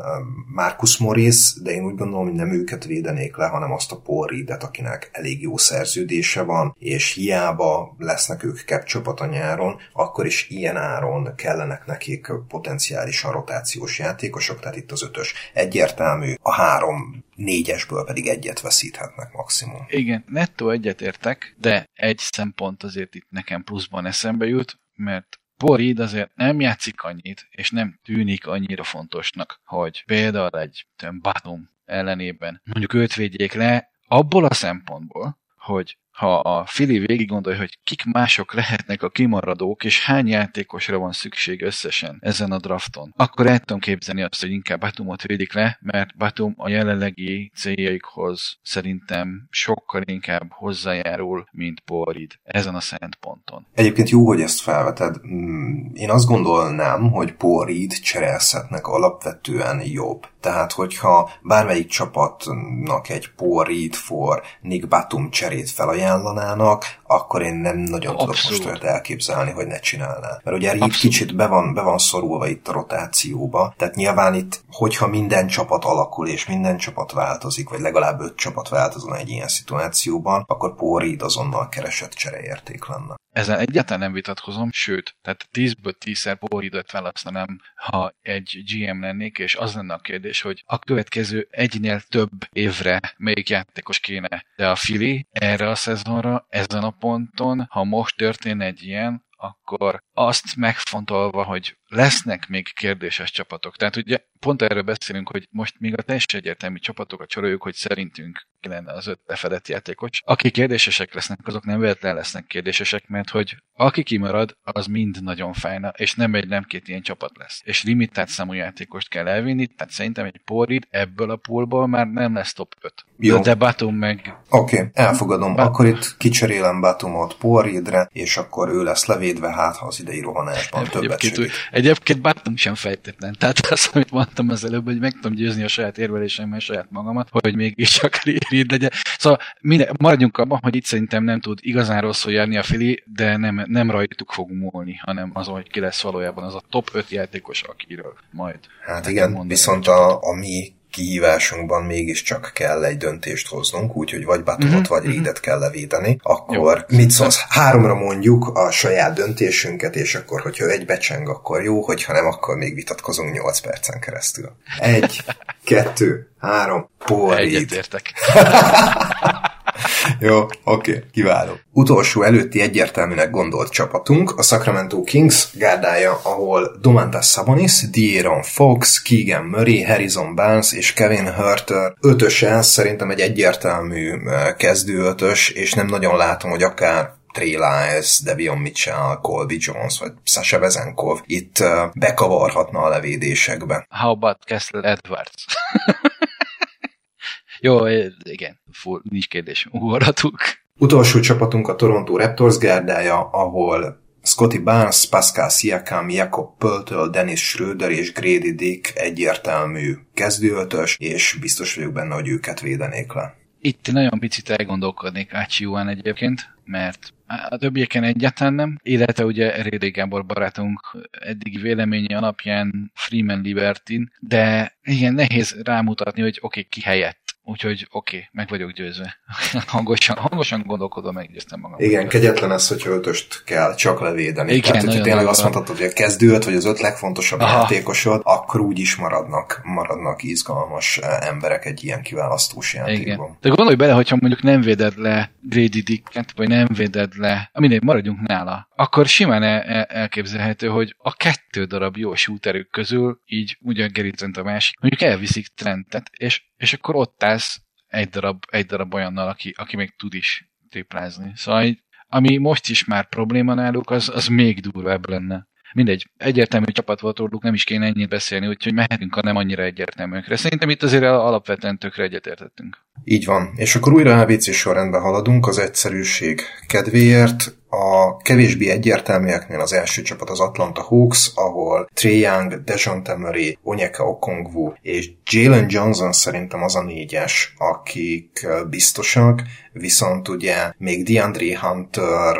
Marcus Morris, de én úgy gondolom, hogy nem őket védenék le, hanem azt a Paul Reed-et, akinek elég jó szerződése van, és hiába lesznek ők cap csapat a nyáron, akkor is ilyen áron kellenek nekik potenciálisan rotációs játékosok, tehát itt az ötös egyértelmű, a három négyesből pedig egyet veszíthetnek maximum. Igen, nettó egyetértek, de egy szempont azért itt nekem pluszban eszembe jut, mert Borid azért nem játszik annyit, és nem tűnik annyira fontosnak, hogy például egy Batum ellenében mondjuk őt védjék le, abból a szempontból, hogy ha a Fili végig gondolja, hogy kik mások lehetnek a kimaradók, és hány játékosra van szükség összesen ezen a drafton, akkor el tudom képzelni azt, hogy inkább Batumot védik le, mert Batum a jelenlegi céljaikhoz szerintem sokkal inkább hozzájárul, mint Porid ezen a szent ponton. Egyébként jó, hogy ezt felveted. Mm, én azt gondolnám, hogy Porid cserélszetnek alapvetően jobb. Tehát, hogyha bármelyik csapatnak egy Reed for Nick Batum cserét felajánlanának, akkor én nem nagyon Abszolút. tudok most olyat elképzelni, hogy ne csinálná. Mert ugye Reed kicsit be van, be van szorulva itt a rotációba, tehát nyilván itt, hogyha minden csapat alakul, és minden csapat változik, vagy legalább öt csapat változna egy ilyen szituációban, akkor Paul Reed azonnal keresett csereérték lenne. Ezzel egyáltalán nem vitatkozom, sőt, tehát 10-ből 10-szer Boridot választanám, ha egy GM lennék, és az lenne a kérdés, hogy a következő egynél több évre melyik játékos kéne. De a Fili erre a szezonra, ezen a ponton, ha most történne egy ilyen, akkor azt megfontolva, hogy lesznek még kérdéses csapatok. Tehát ugye pont erről beszélünk, hogy most még a teljesen egyértelmű csapatokat csoroljuk, hogy szerintünk lenne az öt lefedett játékos. Akik kérdésesek lesznek, azok nem véletlen lesznek kérdésesek, mert hogy aki kimarad, az mind nagyon fájna, és nem egy, nem két ilyen csapat lesz. És limitált számú játékost kell elvinni, tehát szerintem egy Porid ebből a poolból már nem lesz top 5. Jó. De Batum meg... Oké, okay, elfogadom. Batum. Akkor itt kicserélem Batumot Poridre, és akkor ő lesz levédve, hát ha az idei rohanásban többet egyébként, egyébként Batum sem fejtetlen. Tehát az, amit mondtam az előbb, hogy meg tudom győzni a saját érvelésemmel saját magamat, hogy mégiscsak Reed legyen. Szóval minden, maradjunk abban, hogy itt szerintem nem tud igazán rosszul járni a Fili, de nem, nem rajtuk fog múlni, hanem azon, hogy ki lesz valójában az a top 5 játékos, akiről majd. Hát igen, viszont a, a mi kihívásunkban mégiscsak kell egy döntést hoznunk, úgyhogy vagy Batumot, mm-hmm. vagy Reedet kell levédeni, akkor jó. mit szólsz? Háromra mondjuk a saját döntésünket, és akkor, hogyha egy becseng, akkor jó, hogyha nem, akkor még vitatkozunk 8 percen keresztül. Egy, kettő, három, Paul Egyetértek. Jó, oké, okay, kiváló. Utolsó előtti egyértelműnek gondolt csapatunk, a Sacramento Kings gárdája, ahol Domantas Sabonis, De'Aaron Fox, Keegan Murray, Harrison Barnes és Kevin Hurter ötösen szerintem egy egyértelmű kezdőötös, és nem nagyon látom, hogy akár Trey Lyles, Devion Mitchell, Colby Jones, vagy Sasha Vezenkov itt bekavarhatna a levédésekbe. How about Kessler Edwards? Jó, igen, full, nincs kérdés, ugorhatunk. Utolsó csapatunk a Toronto Raptors gárdája, ahol Scotty Barnes, Pascal Siakam, Jakob Pöltől, Dennis Schröder és Grady Dick egyértelmű kezdőötös, és biztos vagyok benne, hogy őket védenék le. Itt nagyon picit elgondolkodnék Ácsiúan egyébként, mert a többieken egyáltalán nem, illetve ugye Rédé Gábor barátunk eddigi véleménye alapján Freeman Libertin, de igen, nehéz rámutatni, hogy oké, okay, ki helyett. Úgyhogy oké, okay, meg vagyok győzve. hangosan, hangosan gondolkodom, meggyőztem magam. Igen, kegyetlen ez, hogyha ötöst kell csak levédeni. Igen, Tehát, hogyha tényleg azt mondhatod, hogy a kezdőt, vagy az öt legfontosabb Aha. játékosod, akkor úgy is maradnak, maradnak izgalmas eh, emberek egy ilyen kiválasztós játékban. Igen. De gondolj bele, hogyha mondjuk nem véded le Grady Dicket, vagy nem véded le, aminél maradjunk nála, akkor simán el- elképzelhető, hogy a kettő darab jó shooterük közül, így ugye Gary Trent a másik, mondjuk elviszik Trentet, és, és akkor ott állsz egy darab, egy darab olyannal, aki, aki még tud is triplázni. Szóval ami most is már probléma náluk, az, az még durvább lenne. Mindegy, egyértelmű csapat volt róluk, nem is kéne ennyit beszélni, úgyhogy mehetünk a nem annyira egyértelműekre. Szerintem itt azért alapvetően tökre egyetértettünk. Így van. És akkor újra ABC sorrendben haladunk az egyszerűség kedvéért. A kevésbé egyértelműeknél az első csapat az Atlanta Hawks, ahol Trey Young, Dejounte Murray, Onyeka Okongwu és Jalen Johnson szerintem az a négyes, akik biztosak, viszont ugye még DeAndre Hunter,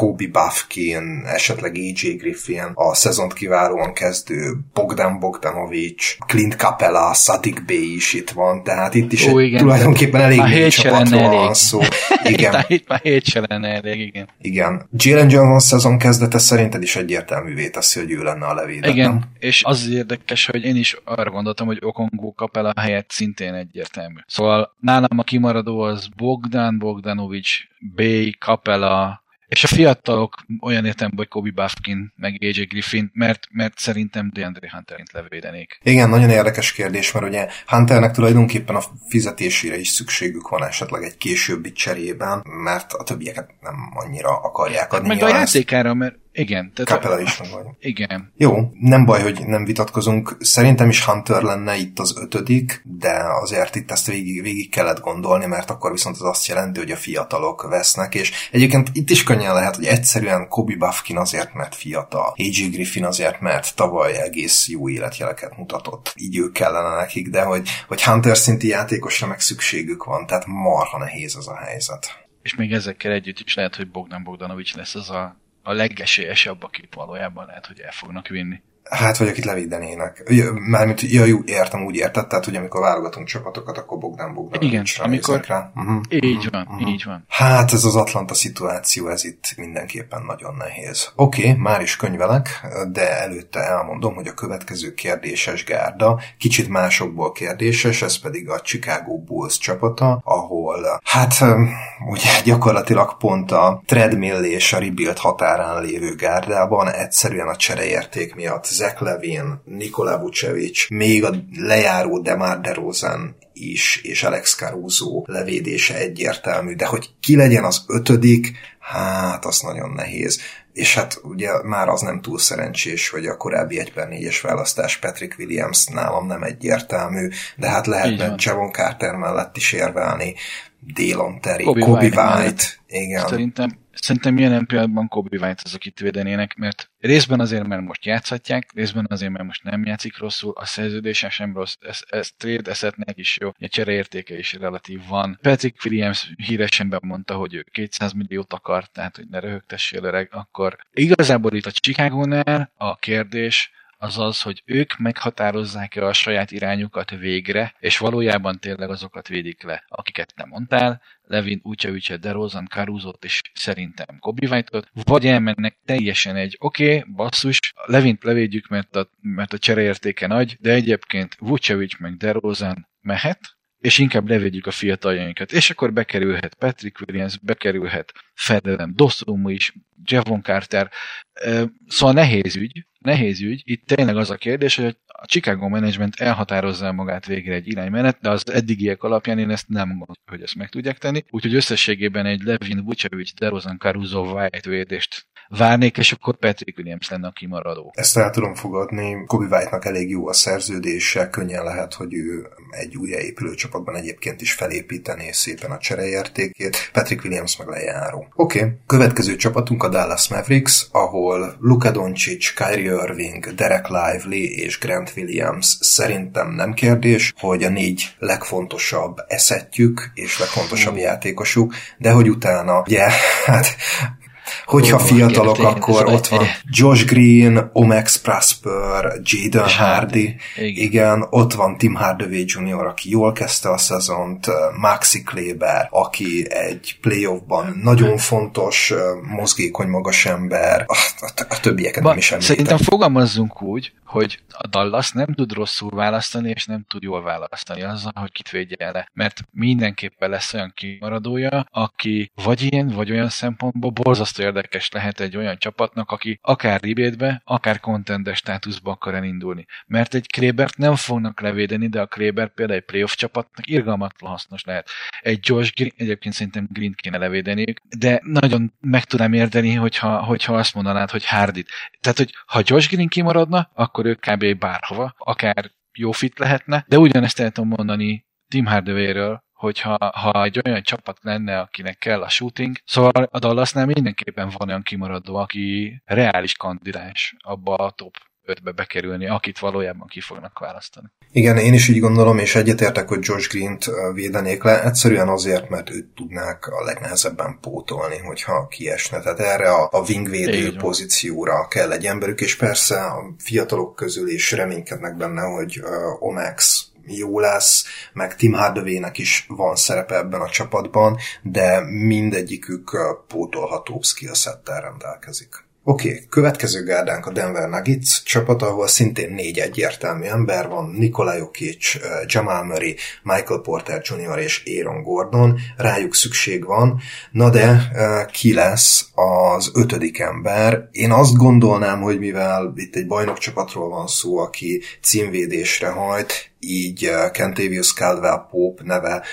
Kobe Bafkin, esetleg AJ Griffin, a szezont kiválóan kezdő Bogdan Bogdanovics, Clint Capella, Sadik B is itt van, tehát itt is Ó, egy, igen, tulajdonképpen elég nagy csapatról van szó. Igen. itt már hét se lenne elég, igen. Igen. Jalen Johnson szezon kezdete szerinted is egyértelművé teszi, hogy ő lenne a levédett, Igen, nem? és az érdekes, hogy én is arra gondoltam, hogy Okongó Capella helyett szintén egyértelmű. Szóval nálam a kimaradó az Bogdan Bogdanovics, Bay, Capella, és a fiatalok olyan értem, hogy Kobe Bafkin, meg AJ Griffin, mert, mert szerintem DeAndre Hunterint levédenék. Igen, nagyon érdekes kérdés, mert ugye Hunternek tulajdonképpen a fizetésére is szükségük van esetleg egy későbbi cserében, mert a többieket nem annyira akarják adni. Meg a játékára, mert igen. Tehát Capella is meg vagy. Igen. Jó, nem baj, hogy nem vitatkozunk. Szerintem is Hunter lenne itt az ötödik, de azért itt ezt végig, végig kellett gondolni, mert akkor viszont az azt jelenti, hogy a fiatalok vesznek, és egyébként itt is könnyen lehet, hogy egyszerűen Kobe Buffkin azért, mert fiatal, A.G. Griffin azért, mert tavaly egész jó életjeleket mutatott. Így ők kellene nekik, de hogy, hogy Hunter szinti játékosra meg szükségük van, tehát marha nehéz az a helyzet. És még ezekkel együtt is lehet, hogy Bogdan Bogdanovics lesz az a a legesélyesebb, akit valójában lehet, hogy el fognak vinni. Hát, vagy akit levédenének. Mármint, ja, jó, értem, úgy érted, tehát, hogy amikor válogatunk csapatokat, akkor Bogdan Bogdan Igen, amikor... Rá. Uh-huh. Így uh-huh. van, uh-huh. így van. Hát ez az Atlanta szituáció, ez itt mindenképpen nagyon nehéz. Oké, okay, már is könyvelek, de előtte elmondom, hogy a következő kérdéses gárda kicsit másokból kérdéses, ez pedig a Chicago Bulls csapata, ahol hát ugye gyakorlatilag pont a treadmill és a rebuild határán lévő gárdában egyszerűen a csereérték miatt Zach Levin, Nikola Vucevic, még a lejáró Demar DeRozan is, és Alex Caruso levédése egyértelmű, de hogy ki legyen az ötödik, hát az nagyon nehéz. És hát ugye már az nem túl szerencsés, hogy a korábbi 1 per 4-es választás Patrick Williams nálam nem egyértelmű, de hát lehetne Javon Carter mellett is érvelni, Délon Terry, Kobe, Kobe White, White igen. Szerintem Szerintem jelen pillanatban Kobe White az, akit védenének, mert részben azért, mert most játszhatják, részben azért, mert most nem játszik rosszul, a szerződése sem rossz, ez, ez trade eszetnek is jó, a csereértéke is relatív van. Patrick Williams híresen bemondta, hogy ő 200 milliót akar, tehát hogy ne röhögtessél öreg, akkor igazából itt a Chicago-nál a kérdés, az az, hogy ők meghatározzák-e a saját irányukat végre, és valójában tényleg azokat védik le, akiket te mondtál, Levin, Utya, DeRozan, caruso és szerintem Kobe white vagy elmennek teljesen egy, oké, okay, basszus, Levint levédjük, mert a, mert a csereértéke nagy, de egyébként Vucevic meg DeRozan mehet, és inkább levédjük a fiataljainkat. És akkor bekerülhet Patrick Williams, bekerülhet Fedelem, Dossum is, Javon Carter. Szóval nehéz ügy, nehéz ügy. Itt tényleg az a kérdés, hogy a Chicago Management elhatározza magát végre egy iránymenet, de az eddigiek alapján én ezt nem gondolom, hogy ezt meg tudják tenni. Úgyhogy összességében egy Levin Vucevic, DeRozan Caruso White védést várnék, és akkor Patrick Williams lenne a kimaradó. Ezt el tudom fogadni. Kobe White-nak elég jó a szerződése, könnyen lehet, hogy ő egy újjáépülő csapatban egyébként is felépítené szépen a csereértékét. Patrick Williams meg lejáró. Oké, okay. következő csapatunk a Dallas Mavericks, ahol Luka Doncic, Kyrie Irving, Derek Lively és Grant Williams szerintem nem kérdés, hogy a négy legfontosabb eszetjük és legfontosabb játékosuk, de hogy utána, ugye, hát Hogyha oh, fiatalok, akkor ott van Josh Green, Omex Prosper, Jaden Hardy, igen. igen, ott van Tim Hardaway Jr., aki jól kezdte a szezont, Maxi Kleber, aki egy playoffban nagyon fontos, mozgékony magas ember, a, a, a többieket ba, nem is említem. Szerintem fogalmazzunk úgy, hogy a Dallas nem tud rosszul választani, és nem tud jól választani azzal, hogy kit védje le. Mert mindenképpen lesz olyan kimaradója, aki vagy ilyen, vagy olyan szempontból borzasztó érdekes lehet egy olyan csapatnak, aki akár ribétbe, akár contender státuszba akar elindulni. Mert egy Krébert nem fognak levédeni, de a Kréber például egy playoff csapatnak irgalmatlan hasznos lehet. Egy Josh Green, egyébként szerintem Green kéne levédeni, de nagyon meg tudnám érdeni, hogyha, hogyha azt mondanád, hogy Hardit. Tehát, hogy ha Josh Green kimaradna, akkor ő kb. bárhova, akár jó fit lehetne, de ugyanezt el tudom mondani Tim Hardaway-ről, hogyha ha egy olyan csapat lenne, akinek kell a shooting. Szóval a Dallasnál mindenképpen van olyan kimaradó, aki reális kandidás abba a top 5-be bekerülni, akit valójában ki fognak választani. Igen, én is így gondolom, és egyetértek, hogy Josh Green-t védenék le, egyszerűen azért, mert őt tudnák a legnehezebben pótolni, hogyha kiesne. Tehát erre a, a wingvédő pozícióra kell egy emberük, és persze a fiatalok közül is reménykednek benne, hogy uh, Omax jó lesz, meg Tim Hardaway-nek is van szerepe ebben a csapatban, de mindegyikük pótolható skillsettel rendelkezik. Oké, okay, következő gárdánk a Denver Nuggets csapat, ahol szintén négy egyértelmű ember van, Nikola Jokic, Jamal Murray, Michael Porter Jr. és Aaron Gordon, rájuk szükség van, na de ki lesz az ötödik ember? Én azt gondolnám, hogy mivel itt egy bajnokcsapatról van szó, aki címvédésre hajt, így Kentavious Caldwell Pope neve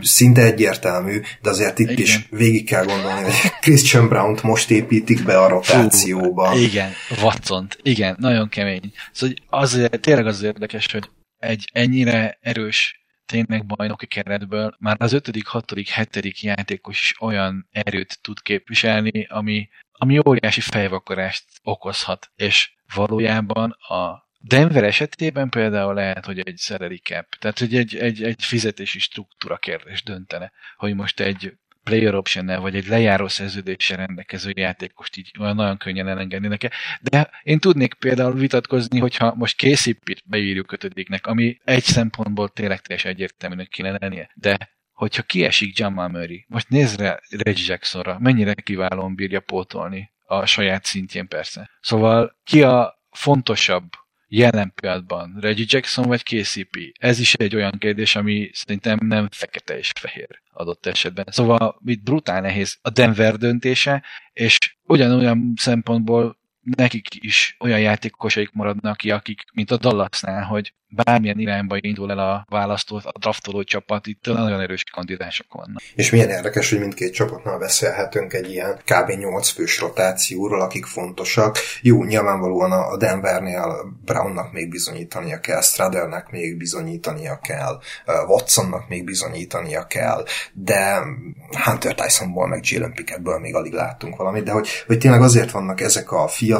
szinte egyértelmű, de azért itt Igen. is végig kell gondolni, hogy Christian Brown-t most építik be a rotációba. Fú, igen, watson igen, nagyon kemény. Szóval azért, tényleg az érdekes, hogy egy ennyire erős tényleg bajnoki keretből már az ötödik, hatodik, hetedik játékos is olyan erőt tud képviselni, ami, ami óriási fejvakarást okozhat, és valójában a Denver esetében például lehet, hogy egy salary cap, tehát hogy egy, egy, egy fizetési struktúra kérdés döntene, hogy most egy player option vagy egy lejáró szerződéssel rendelkező játékost így olyan nagyon könnyen elengedni neki. De én tudnék például vitatkozni, hogyha most készít beírjuk ötödiknek, ami egy szempontból tényleg teljesen egyértelműnek kéne lennie. De hogyha kiesik Jamal Murray, most nézd rá Reggie Jacksonra, mennyire kiválóan bírja pótolni a saját szintjén persze. Szóval ki a fontosabb jelen pillanatban Reggie Jackson vagy KCP? Ez is egy olyan kérdés, ami szerintem nem fekete és fehér adott esetben. Szóval itt brutál nehéz a Denver döntése, és ugyanolyan szempontból nekik is olyan játékosaik maradnak ki, akik, mint a Dallasnál, hogy bármilyen irányba indul el a választó, a draftoló csapat, itt nagyon erős kandidások vannak. És milyen érdekes, hogy mindkét csapatnál beszélhetünk egy ilyen kb. 8 fős rotációról, akik fontosak. Jó, nyilvánvalóan a Denvernél Brownnak még bizonyítania kell, Stradernek még bizonyítania kell, Watsonnak még bizonyítania kell, de Hunter Tysonból meg Jalen Pickettből még alig láttunk valamit, de hogy, hogy tényleg azért vannak ezek a fiatalok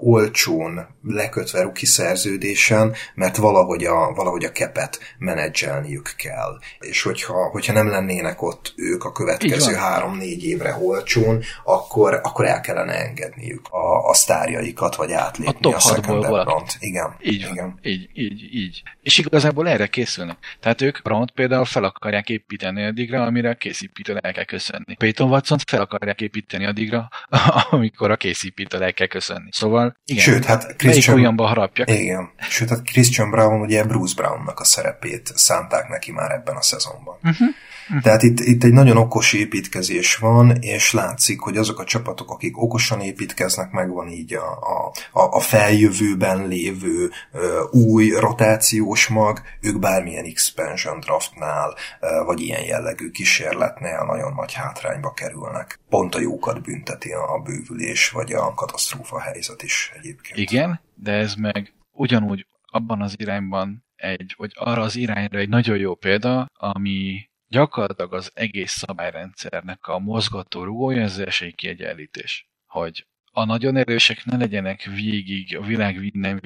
olcsón lekötve ruki szerződésen, mert valahogy a, valahogy a kepet menedzselniük kell. És hogyha, hogyha nem lennének ott ők a következő három-négy évre olcsón, akkor, akkor el kellene engedniük a, a sztárjaikat, vagy átlépni a, a second brand. Igen. Így, igen. így, így, így. És igazából erre készülnek. Tehát ők Brand például fel akarják építeni addigra, amire a készítőtől el kell köszönni. Peyton watson fel akarják építeni addigra, amikor a készítőtől el kell köszönni. Szóval igen. Sőt, hát Christian... olyanba harapjak. Igen. Sőt, hát Christian Brown ugye Bruce Brownnak a szerepét szánták neki már ebben a szezonban. Uh-huh. Tehát itt, itt egy nagyon okos építkezés van, és látszik, hogy azok a csapatok, akik okosan építkeznek, megvan így a, a, a feljövőben lévő ö, új rotációs mag, ők bármilyen expansion draftnál, ö, vagy ilyen jellegű kísérletnél nagyon nagy hátrányba kerülnek. Pont a jókat bünteti a bővülés, vagy a katasztrófa helyzet is egyébként. Igen, de ez meg ugyanúgy abban az irányban egy, vagy arra az irányra egy nagyon jó példa, ami gyakorlatilag az egész szabályrendszernek a mozgató rúgója, ez az kiegyenlítés. Hogy a nagyon erősek ne legyenek végig, a világ, nem,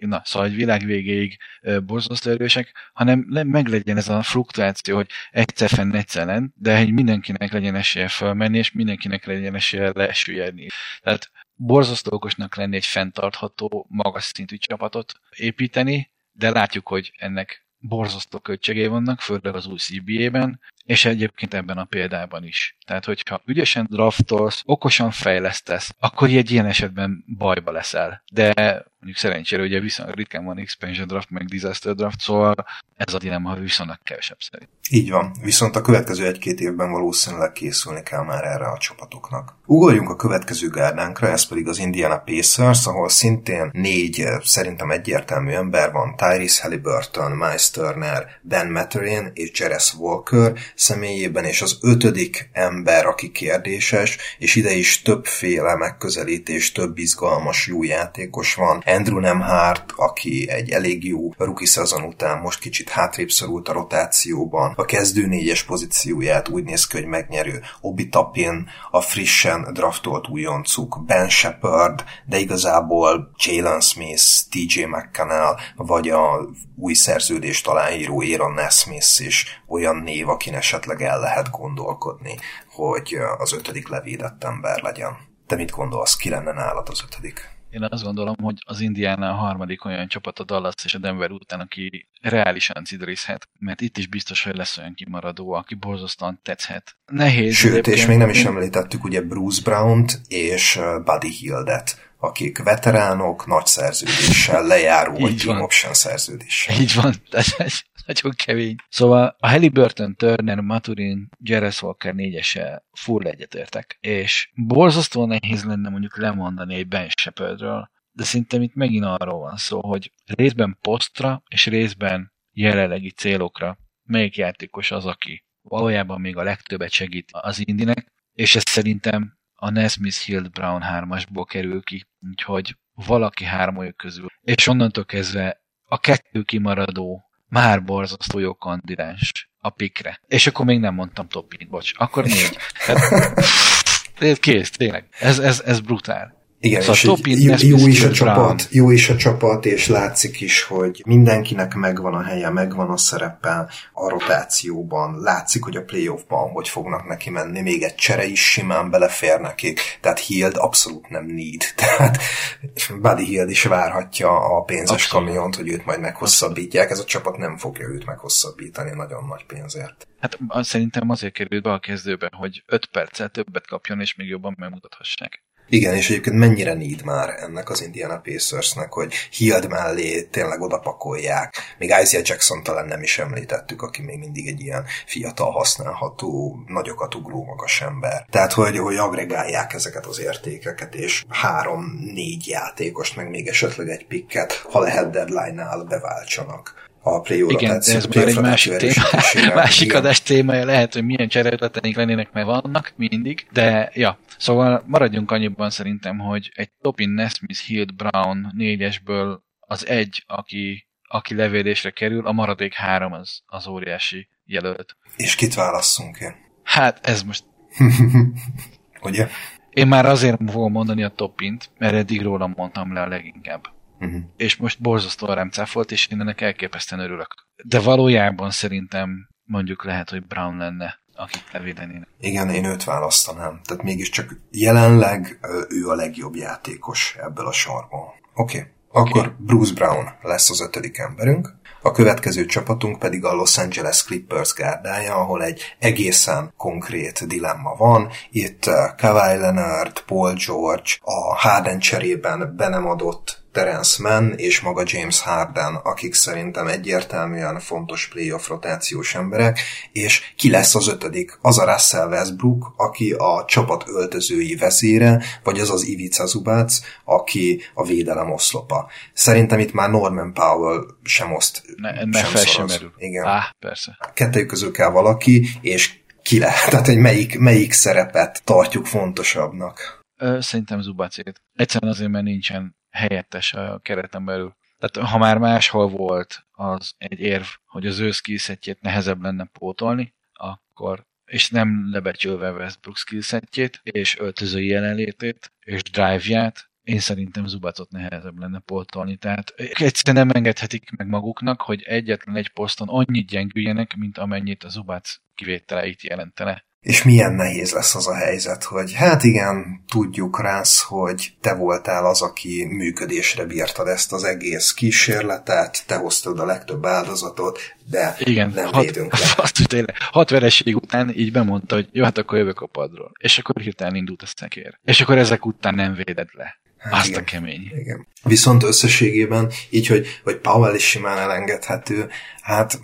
na, szóval világ végéig borzasztó erősek, hanem meg legyen ez a fluktuáció, hogy egyszer fenn, egyszer nem, de hogy mindenkinek legyen esélye felmenni, és mindenkinek legyen esélye lesüllyedni. Tehát borzasztó okosnak lenni egy fenntartható, magas szintű csapatot építeni, de látjuk, hogy ennek borzasztó költségei vannak, főleg az új CBA-ben, és egyébként ebben a példában is. Tehát, hogyha ügyesen draftolsz, okosan fejlesztesz, akkor egy ilyen esetben bajba leszel. De mondjuk szerencsére ugye viszonylag ritkán van expansion draft, meg disaster draft, szóval ez a dilemma viszonylag kevesebb szerint. Így van, viszont a következő egy-két évben valószínűleg készülni kell már erre a csapatoknak. Ugorjunk a következő gárdánkra, ez pedig az Indiana Pacers, ahol szintén négy szerintem egyértelmű ember van, Tyrese Halliburton, Miles Turner, Ben Mathurin és Jerez Walker személyében, és az ötödik ember, aki kérdéses, és ide is többféle megközelítés, több izgalmas jó játékos van. Andrew Nemhart, aki egy elég jó rookie szezon után most kicsit hátrébb szorult a rotációban, a kezdő négyes pozícióját úgy néz ki, hogy megnyerő Obi Tapin, a frissen draftolt újoncuk Ben Shepard, de igazából Jalen Smith, TJ McConnell, vagy a új szerződést aláíró Aaron Nesmith is olyan név, akin esetleg el lehet gondolkodni, hogy az ötödik levédett ember legyen. Te mit gondolsz, ki lenne nálad az ötödik? Én azt gondolom, hogy az Indiana a harmadik olyan csapat a Dallas és a Denver után, aki reálisan cidrizhet, mert itt is biztos, hogy lesz olyan kimaradó, aki borzasztóan tetszhet. Nehéz. Sőt, és még nem is említettük ugye Bruce Brown-t és Buddy Hildet, akik veteránok, nagy szerződéssel, lejáró vagy team option szerződéssel. Így van, nagyon kemény. Szóval a Halliburton, Turner, Maturin, Jerez Walker négyese full egyetértek. És borzasztóan nehéz lenne mondjuk lemondani egy Ben Shepardről, de szerintem itt megint arról van szó, hogy részben posztra és részben jelenlegi célokra melyik játékos az, aki valójában még a legtöbbet segít az Indinek, és ez szerintem a Nesmith Hill Brown hármasból kerül ki, úgyhogy valaki hármójuk közül. És onnantól kezdve a kettő kimaradó már borzasztó jó kandidáns a pikre. És akkor még nem mondtam topint, bocs. Akkor négy. Tehát, kész, tényleg. Ez, ez, ez brutál. Igen, szóval és jó, jó is a csapat, jó is a csapat, és látszik is, hogy mindenkinek megvan a helye, megvan a szerepe a rotációban, látszik, hogy a playoffban hogy fognak neki menni, még egy csere is simán belefér nekik, tehát Hield abszolút nem need, tehát Buddy Hield is várhatja a pénzes abszolút. kamiont, hogy őt majd meghosszabbítják, ez a csapat nem fogja őt meghosszabbítani nagyon nagy pénzért. Hát szerintem azért került be a kezdőben, hogy 5 perccel többet kapjon, és még jobban megmutathassák. Igen, és egyébként mennyire need már ennek az Indiana Pacersnek, hogy Hield mellé tényleg odapakolják. Még Isaiah Jackson talán nem is említettük, aki még mindig egy ilyen fiatal használható, nagyokat ugró magas ember. Tehát, hogy, hogy agregálják ezeket az értékeket, és három-négy játékost, meg még esetleg egy pikket, ha lehet deadline-nál beváltsanak a play Igen, de ez már egy másik, téma, másik adás témája lehet, hogy milyen cserélteteink lennének, mert vannak mindig, de ja, szóval maradjunk annyiban szerintem, hogy egy Topin Nesmith Hild Brown négyesből az egy, aki, aki levélésre kerül, a maradék három az, az óriási jelölt. És kit válasszunk én? Hát ez most... Ugye? Én már azért fogom mondani a Topint, mert eddig róla mondtam le a leginkább. Uh-huh. És most borzasztóan rám cáfolt, és én ennek elképesztően örülök. De valójában szerintem mondjuk lehet, hogy Brown lenne, akit levédenének. Igen, én őt választanám. Tehát mégiscsak jelenleg ő a legjobb játékos ebből a sorból. Oké. Okay. Akkor okay. Bruce Brown lesz az ötödik emberünk. A következő csapatunk pedig a Los Angeles Clippers gárdája, ahol egy egészen konkrét dilemma van. Itt Kawhi Leonard, Paul George, a Harden cserében be nem adott Terence Mann és maga James Harden, akik szerintem egyértelműen fontos playoff rotációs emberek, és ki lesz az ötödik? Az a Russell Westbrook, aki a csapat öltözői vezére, vagy az az Ivica Zubac, aki a védelem oszlopa. Szerintem itt már Norman Powell sem oszt, ne, ne sem, sem merül. Igen. Á, persze. Kettőjük közül kell valaki, és ki lehet, tehát hogy melyik, melyik szerepet tartjuk fontosabbnak. Szerintem Zubacét. Egyszerűen azért, mert nincsen helyettes a kereten belül. Tehát ha már máshol volt az egy érv, hogy az ő skillsetjét nehezebb lenne pótolni, akkor és nem lebecsülve Westbrook skillsetjét, és öltözői jelenlétét, és drive-ját, én szerintem Zubacot nehezebb lenne pótolni. Tehát egyszerűen nem engedhetik meg maguknak, hogy egyetlen egy poszton annyit gyengüljenek, mint amennyit a Zubac kivételeit jelentene. És milyen nehéz lesz az a helyzet, hogy hát igen, tudjuk rász, hogy te voltál az, aki működésre bírtad ezt az egész kísérletet, te hoztad a legtöbb áldozatot, de igen, nem hat, védünk le. Azt, tényleg, hat vereség után így bemondta, hogy jó, hát akkor jövök a padról. És akkor hirtelen indult a szekér. És akkor ezek után nem véded le. Hát Azt igen, a kemény. Igen. Viszont összességében, így, hogy, hogy Powell is simán elengedhető, hát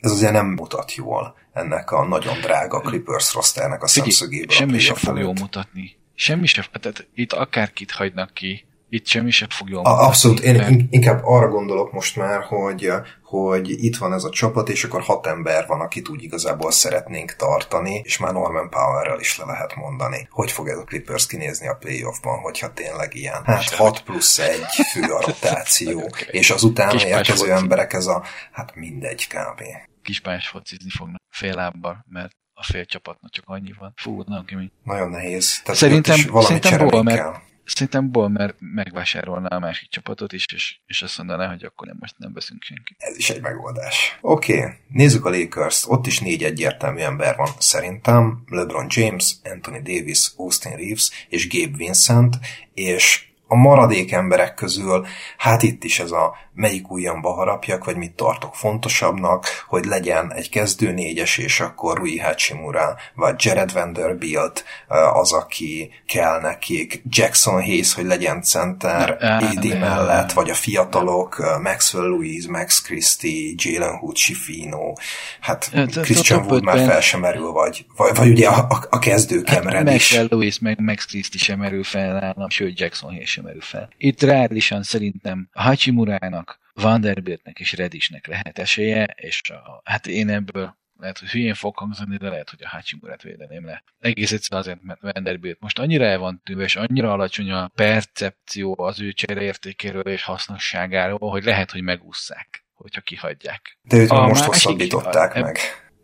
ez azért nem mutat jól ennek a nagyon drága Clippers rosternek a szemszögéből. Semmi sem fog jól mutatni. Semmi sem, tehát itt akárkit hagynak ki, itt semmi sem fog jól mutatni. Abszolút, én mert... inkább arra gondolok most már, hogy, hogy itt van ez a csapat, és akkor hat ember van, akit úgy igazából szeretnénk tartani, és már Norman Powerrel is le lehet mondani. Hogy fog ez a Clippers kinézni a playoffban, hogyha tényleg ilyen? Hát 6 plusz 1 fő a rotáció, és az utána érkező emberek ez a, hát mindegy kb. Kispályás focizni fognak fél lábbal, mert a fél csapatnak csak annyi van. Fú, nagyon kemény. Nagyon nehéz. Tehát szerintem, szerintem ból, mert Szerintem mert megvásárolná a másik csapatot is, és, és azt mondaná, hogy akkor nem, most nem veszünk senki. Ez is egy megoldás. Oké, okay. nézzük a lakers -t. Ott is négy egyértelmű ember van szerintem. LeBron James, Anthony Davis, Austin Reeves és Gabe Vincent, és a maradék emberek közül, hát itt is ez a melyik ujjamba harapjak, vagy mit tartok fontosabbnak, hogy legyen egy kezdő négyes, és akkor Rui Hachimura, vagy Jared Vanderbilt az, aki kell nekik, Jackson Hayes, hogy legyen center AD mellett, vagy a fiatalok, Maxwell Louise, Max Christie, Jalen Hood, Fino, hát Christian Wood már fel sem merül, vagy, vagy, vagy ugye a, a kezdő Cameron is. Maxwell Louise, meg Max Christie sem merül fel nálam, sőt Jackson Hayes sem merül fel. Itt reálisan szerintem Hachimurának Vanderbiltnek és Redisnek lehet esélye, és a, hát én ebből lehet, hogy hülyén fog hangzani, de lehet, hogy a Hachimurát védeném le. Egész egyszerűen azért, mert Vanderbilt most annyira el van tűnve, és annyira alacsony a percepció az ő csereértékéről és hasznosságáról, hogy lehet, hogy megúszszák, hogyha kihagyják. De őt most hosszabbították meg.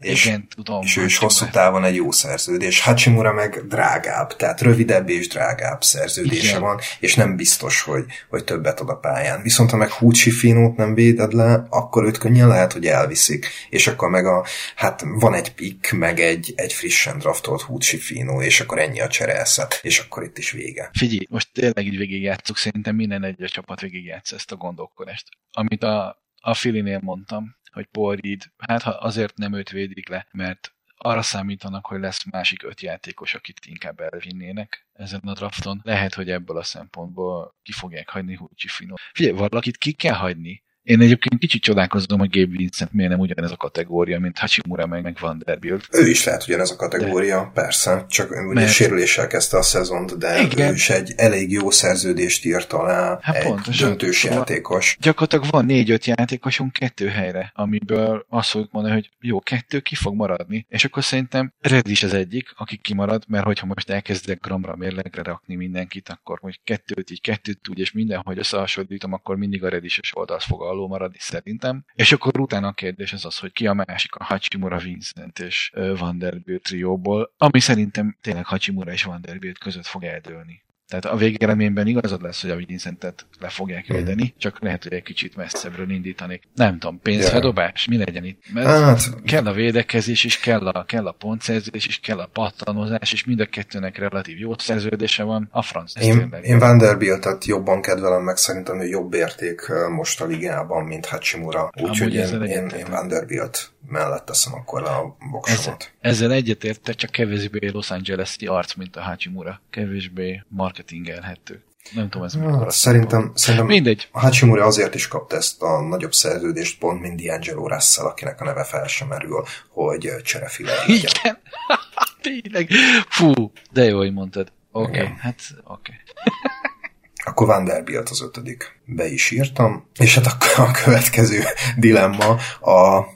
És, Igen, tudom. És ő is hosszú távon egy jó szerződés. Hachimura meg drágább, tehát rövidebb és drágább szerződése Igen. van, és nem biztos, hogy, hogy többet ad a pályán. Viszont ha meg Húcsi Finót nem véded le, akkor őt könnyen lehet, hogy elviszik. És akkor meg a, hát van egy pick, meg egy, egy frissen draftolt Húcsi Finó, és akkor ennyi a cserélszet, és akkor itt is vége. Figyelj, most tényleg így végigjátszuk, szerintem minden egy a csapat végigjátsz ezt a gondolkodást. Amit a, a Filinél mondtam, hogy Paul Reed, hát ha azért nem őt védik le, mert arra számítanak, hogy lesz másik öt játékos, akit inkább elvinnének ezen a drafton. Lehet, hogy ebből a szempontból ki fogják hagyni Húcsi Fino. Figyelj, valakit ki kell hagyni, én egyébként kicsit csodálkozom, hogy Gabe Vincent miért nem ugyanez a kategória, mint Hachimura meg, meg Vanderbilt. Ő is lehet ugyanez a kategória, de... persze, csak ugye Mert... sérüléssel kezdte a szezont, de Igen. ő is egy elég jó szerződést írt alá, hát egy pontosan. döntős szóval játékos. Gyakorlatilag van négy-öt játékosunk kettő helyre, amiből azt fogjuk mondani, hogy jó, kettő ki fog maradni, és akkor szerintem Red is az egyik, aki kimarad, mert hogyha most elkezdek gramra mérlegre rakni mindenkit, akkor hogy kettőt így, kettőt úgy, és mindenhogy összehasonlítom, akkor mindig a Redises oldalt fog alul maradni szerintem. És akkor utána a kérdés az az, hogy ki a másik a Hachimura, Vincent és Vanderbilt trióból, ami szerintem tényleg Hachimura és Vanderbilt között fog eldőlni. Tehát a végeredményben igazad lesz, hogy a Vincentet le fogják védeni, mm. csak lehet, hogy egy kicsit messzebbről indítanék. Nem tudom, pénzfedobás, mi legyen itt? Mert hát, kell a védekezés is, kell a, kell a pontszerzés is, kell a pattanozás, és mind a kettőnek relatív jó szerződése van. A franc. Én, én Vanderbiltet jobban kedvelem meg, szerintem ő jobb érték most a ligában, mint Hachimura. Úgyhogy én, én, én Vanderbilt mellett teszem akkor a voksomat. Ezzel, ezzel egyetértek, csak kevésbé Los Angeles-i arc, mint a Hachimura. Kevésbé marketingelhető. Nem tudom, ez Ja, mikor. szerintem, szerintem Mindegy. a Hachimuri azért is kapta ezt a nagyobb szerződést pont, mint D'Angelo Russell, akinek a neve fel sem merül, hogy cserefile legyen. Igen. Tényleg. Fú, de jó, hogy mondtad. Oké, okay, Igen. hát oké. Okay. Akkor Vanderbilt az ötödik. Be is írtam. És hát akkor a következő dilemma a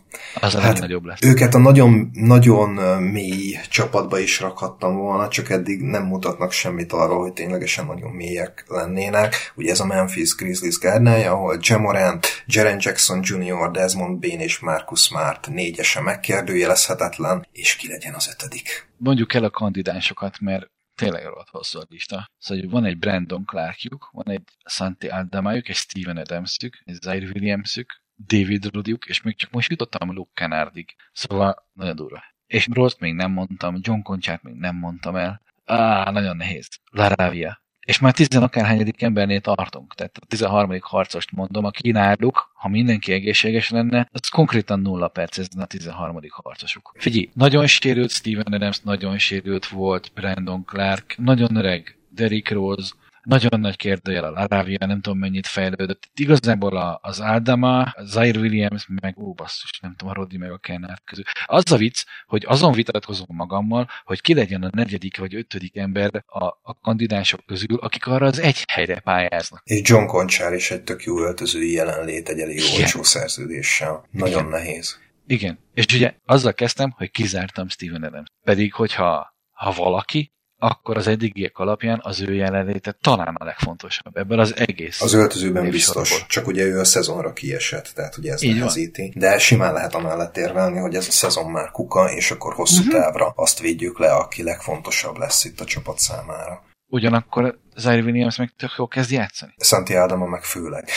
Az a Hát, legnagyobb lesz. Őket a nagyon, nagyon mély csapatba is rakhattam volna, csak eddig nem mutatnak semmit arról, hogy ténylegesen nagyon mélyek lennének. Ugye ez a Memphis Grizzlies gárdája, ahol Jamorant, Jaren Jackson Jr., Desmond Bain és Marcus Smart négyese megkérdőjelezhetetlen, és ki legyen az ötödik. Mondjuk el a kandidásokat, mert tényleg rohadt hosszú a lista. Szóval van egy Brandon Clarkjuk, van egy Santi Aldamájuk, egy Steven Adamsük, egy Zaire Williamsük, David Rudiuk, és még csak most jutottam Luke Kennardig. Szóval nagyon durva. És Rost még nem mondtam, John Conchát még nem mondtam el. Á, nagyon nehéz. Laravia. És már tizenakárhányadik embernél tartunk. Tehát a 13. harcost mondom, aki náluk, ha mindenki egészséges lenne, az konkrétan nulla perc ez a 13. harcosuk. Figyelj, nagyon sérült Steven Adams, nagyon sérült volt Brandon Clark, nagyon öreg Derrick Rose, nagyon nagy kérdőjel a Laravia, nem tudom mennyit fejlődött. Itt igazából az Aldama, a Zaire Williams, meg ó basszus, nem tudom, a Roddy meg a Kennard közül. Az a vicc, hogy azon vitatkozom magammal, hogy ki legyen a negyedik vagy ötödik ember a, a kandidánsok közül, akik arra az egy helyre pályáznak. És John Conchár is egy tök jó öltözői jelenlét egy elég Igen. olcsó szerződéssel. Nagyon Igen. nehéz. Igen. És ugye azzal kezdtem, hogy kizártam Steven Adams. Pedig, hogyha ha valaki, akkor az eddigiek alapján az ő jelenléte talán a legfontosabb ebben az egész. Az öltözőben biztos, csak ugye ő a szezonra kiesett, tehát ugye ez Így van. nehezíti. De simán lehet amellett érvelni, hogy ez a szezon már kuka, és akkor hosszú Mhm. távra azt védjük le, aki legfontosabb lesz itt a csapat számára. Ugyanakkor Zaire Williams meg tök jól kezd játszani. Santi Adama meg főleg.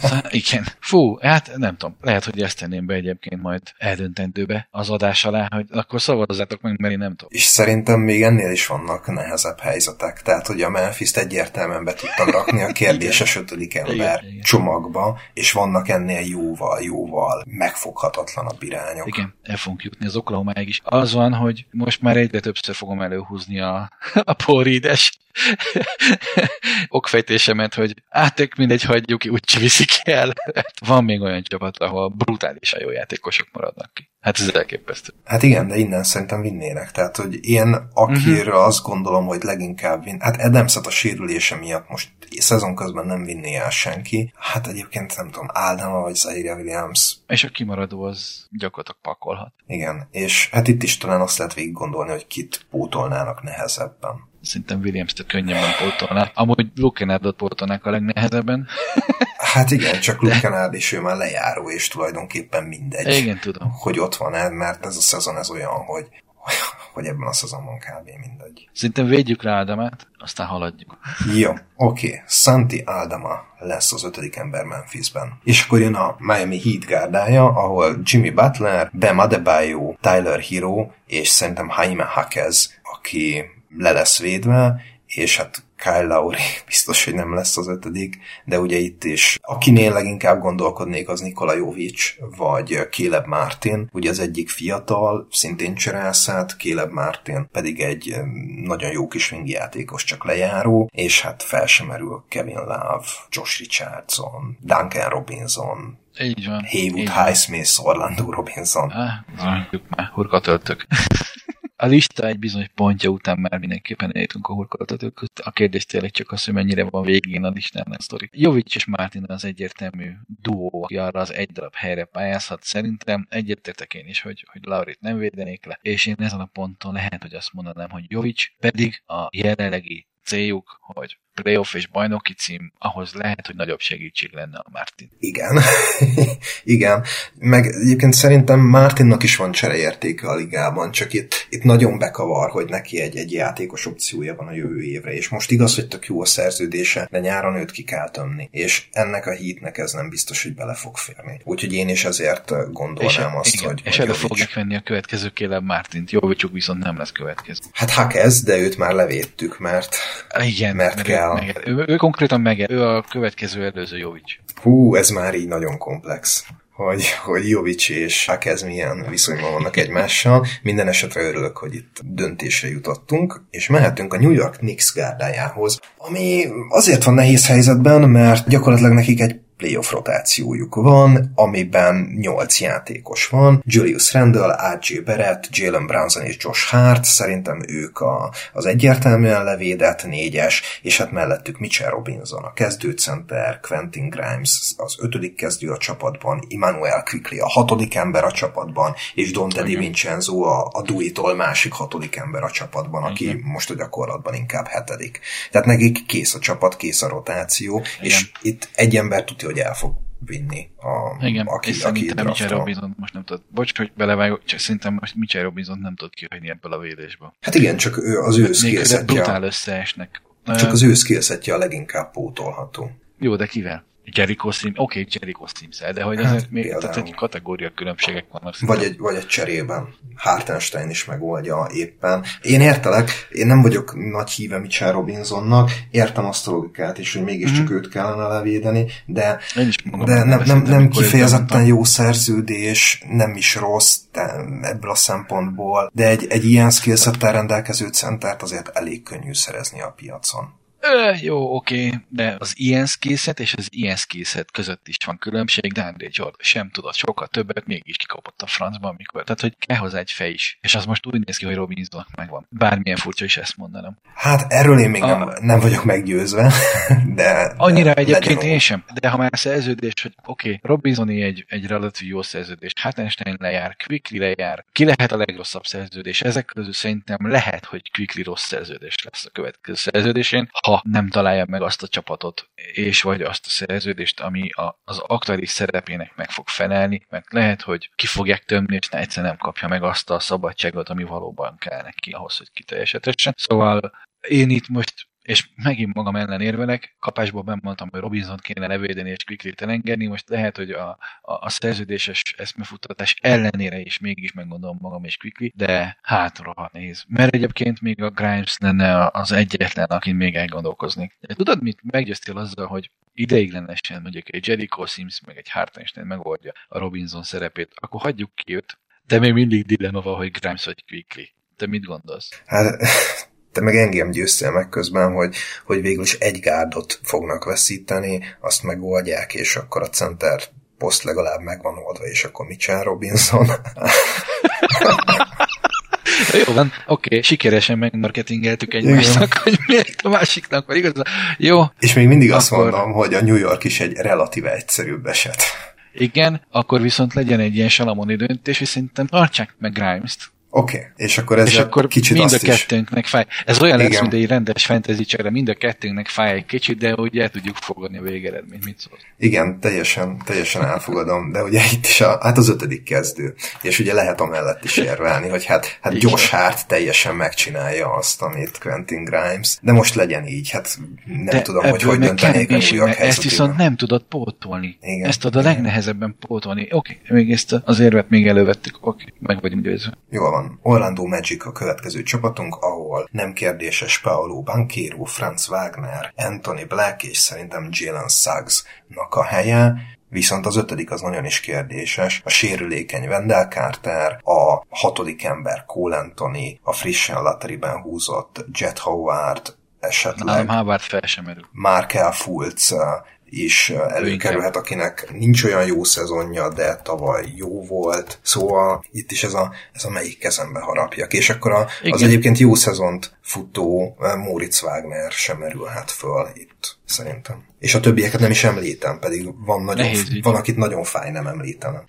Szóval, igen. Fú, hát nem tudom. Lehet, hogy ezt tenném be egyébként majd eldöntendőbe az adás alá, hogy akkor szavazzátok meg, mert én nem tudom. És szerintem még ennél is vannak nehezebb helyzetek. Tehát, hogy a Memphis-t egyértelműen be tudtam rakni a kérdéses ötödik ember Igen, igen. csomagba, és vannak ennél jóval, jóval megfoghatatlanabb irányok. Igen, el fogunk jutni az Oklahomáig is. Az van, hogy most már egyre többször fogom előhúzni a, a porrídes okfejtésemet, hogy hát ők mindegy, hagyjuk ki, úgyse viszik el. Van még olyan csapat, ahol brutálisan jó játékosok maradnak ki. Hát ez elképesztő. Hát igen, de innen szerintem vinnének. Tehát, hogy én, akiről uh-huh. azt gondolom, hogy leginkább vin... Hát adams a sérülése miatt most szezon közben nem vinné el senki. Hát egyébként nem tudom, Aldama vagy Zaire Williams. És a kimaradó az gyakorlatilag pakolhat. Igen, és hát itt is talán azt lehet végig gondolni, hogy kit pótolnának nehezebben. Szerintem Williams-t könnyebben pótolnák. Amúgy Luke Kennardot pótolnák a legnehezebben. Hát igen, csak Luke Kennard is ő már lejáró, és tulajdonképpen mindegy, Igen, tudom. hogy ott van el, mert ez a szezon ez olyan, hogy, hogy ebben a szezonban kb. mindegy. Szerintem védjük rá Adamát, aztán haladjuk. Jó, oké. Okay. Santi Aldama lesz az ötödik ember Memphisben. És akkor jön a Miami Heat gárdája, ahol Jimmy Butler, Bam Adebayo, Tyler Hero, és szerintem Jaime Hackez, aki le lesz védve, és hát Kyle Lowry biztos, hogy nem lesz az ötödik, de ugye itt is, akinél leginkább gondolkodnék, az Nikola Jovic, vagy Caleb Martin, ugye az egyik fiatal, szintén cserászát, Caleb Martin pedig egy nagyon jó kis játékos, csak lejáró, és hát fel sem merül Kevin Love, Josh Richardson, Duncan Robinson, Így van. Haywood. Highsmith, Orlando Robinson. Ah, mondjuk már, hurkatöltök. A lista egy bizonyos pontja után már mindenképpen eljutunk a hurkolatot között. A kérdés tényleg csak az, hogy mennyire van végén a listának a sztori. Jovic és Martin az egyértelmű duó, aki arra az egy darab helyre pályázhat. Szerintem egyetértek én is, hogy, hogy Laurit nem védenék le, és én ezen a ponton lehet, hogy azt mondanám, hogy Jovic pedig a jelenlegi céljuk, hogy playoff és bajnoki cím, ahhoz lehet, hogy nagyobb segítség lenne a Martin. Igen. Igen. Meg egyébként szerintem Martinnak is van csereértéke a ligában, csak itt, itt nagyon bekavar, hogy neki egy, egy játékos opciója van a jövő évre, és most igaz, hogy tök jó a szerződése, de nyáron őt ki kell tömni, és ennek a hítnek ez nem biztos, hogy bele fog férni. Úgyhogy én is ezért gondolnám azt, igen, hogy... és elő fogják venni a következő Caleb Martint. Jovicsuk viszont nem lesz következő. Hát Hakez, de őt már levédtük, mert Igen, Mert mert kell. Ő, meged, ő, ő, konkrétan meg ő a következő előző Jovic. hú, ez már így nagyon komplex. hogy, hogy Jovic és Hakez milyen viszonyban vannak egymással. Minden esetre örülök, hogy itt döntésre jutottunk, és mehetünk a New York Knicks gárdájához, ami azért van nehéz helyzetben, mert gyakorlatilag nekik egy playoff rotációjuk van, amiben 8 játékos van. Julius Randle, R.J. Barrett, Jalen Brownson és Josh Hart, szerintem ők a, az egyértelműen levédett négyes, és hát mellettük Mitchell Robinson, a kezdőcenter, Quentin Grimes, az ötödik kezdő a csapatban, Emmanuel Quickly a hatodik ember a csapatban, és Dante Di Vincenzo a, a Duitól másik hatodik ember a csapatban, aki Igen. most a gyakorlatban inkább hetedik. Tehát nekik kész a csapat, kész a rotáció, Igen. és itt egy ember tudja, hogy el fog vinni a, Igen, aki, és aki szerintem Mitchell Robinson most nem tud, bocs, hogy belevágok, csak szerintem most Mitchell Robinson nem tud kihagyni ebből a védésből. Hát igen, csak ő, az ő skillsetje. brutál összeesnek. Csak az ő skillsetje a leginkább pótolható. Jó, de kivel? Jericho Sims, oké, okay, Jericho sims de hogy hát, azért még tehát egy kategória különbségek vannak. Vagy egy, vagy egy cserében. Hartenstein is megoldja éppen. Én értelek, én nem vagyok nagy híve Mitchell Robinsonnak, értem azt a logikát is, hogy mégiscsak mm-hmm. őt kellene levédeni, de, de nem, nem, nem kifejezetten jó szerződés, nem is rossz ebből a szempontból, de egy, egy ilyen skillsettel rendelkező centert azért elég könnyű szerezni a piacon. Ö, jó, oké, de az ilyen skillset és az ilyen skillset között is van különbség, de André Jordan sem tudott sokkal többet, mégis kikapott a francban, amikor. Tehát, hogy kell hozzá egy fej is. És az most úgy néz ki, hogy Robinsonnak megvan. Bármilyen furcsa is ezt mondanom. Hát erről én még a... nem, nem vagyok meggyőzve, de... Annyira de egyébként én sem. De ha már szerződés, hogy oké, okay, Robinsoni egy, egy relatív jó szerződés, Hartenstein lejár, Quickly lejár, ki lehet a legrosszabb szerződés? Ezek közül szerintem lehet, hogy Quickly rossz szerződés lesz a következő szerződésén, ha nem találja meg azt a csapatot, és vagy azt a szerződést, ami a, az aktuális szerepének meg fog felelni, mert lehet, hogy ki fogják tömni, és egyszer nem kapja meg azt a szabadságot, ami valóban kell neki ahhoz, hogy kiteljesedhessen. Szóval én itt most és megint magam ellen érvelek, kapásból bemondtam, hogy Robinson kéne levédeni és quickly elengedni, most lehet, hogy a, a, a szerződéses eszmefuttatás ellenére is mégis meggondolom magam és quickly, de hát rohadt néz. Mert egyébként még a Grimes lenne az egyetlen, akin még elgondolkoznék. De tudod, mit meggyőztél azzal, hogy ideiglenesen mondjuk egy Jericho Sims meg egy Hartenstein megoldja a Robinson szerepét, akkor hagyjuk ki őt, de még mindig dilemma van, hogy Grimes vagy Quickly. Te mit gondolsz? Hát te meg engem győztél meg közben, hogy, hogy végül is egy gárdot fognak veszíteni, azt megoldják, és akkor a center poszt legalább megvan oldva, és akkor Mitchell Robinson. Jó van, oké, okay, sikeresen megmarketingeltük egymásnak, hogy miért a másiknak van igaz. Jó. És még mindig akkor... azt mondom, hogy a New York is egy relatíve egyszerűbb eset. Igen, akkor viszont legyen egy ilyen salamoni döntés, és szerintem tartsák meg Grimes-t. Oké, okay. és akkor ez és akkor kicsit mind a kettőnknek fáj. Ez olyan Igen. lesz, mint egy rendes fantasy csere, mind a kettőnknek fáj egy kicsit, de ugye el tudjuk fogadni a végeredményt, mit szól. Igen, teljesen, teljesen elfogadom, de ugye itt is a, hát az ötödik kezdő, és ugye lehet amellett is érvelni, hogy hát, hát Josh Hart teljesen megcsinálja azt, amit Quentin Grimes, de most legyen így, hát nem de tudom, hogy hogy döntenék a York Ezt viszont nem tudod pótolni. Igen, ezt tudod a legnehezebben pótolni. Oké, okay, még ezt az érvet még elővettük, oké, okay, meg vagyunk győzve. Jól van, Orlando Magic a következő csapatunk, ahol nem kérdéses Paolo Banquero, Franz Wagner, Anthony Black és szerintem Jalen Suggs-nak a helye, Viszont az ötödik az nagyon is kérdéses. A sérülékeny Wendell Carter, a hatodik ember Cole Anthony, a frissen latteriben húzott Jet Howard, esetleg... Nem, Howard fel sem merül. Markel Fultz, is előkerülhet, akinek nincs olyan jó szezonja, de tavaly jó volt. Szóval itt is ez a, ez a melyik kezembe harapjak. És akkor a, az egyébként jó szezont futó Moritz Wagner sem merülhet föl itt, szerintem. És a többieket nem is említem, pedig van, nagyon, Nehéz, van akit nagyon fáj nem említenem.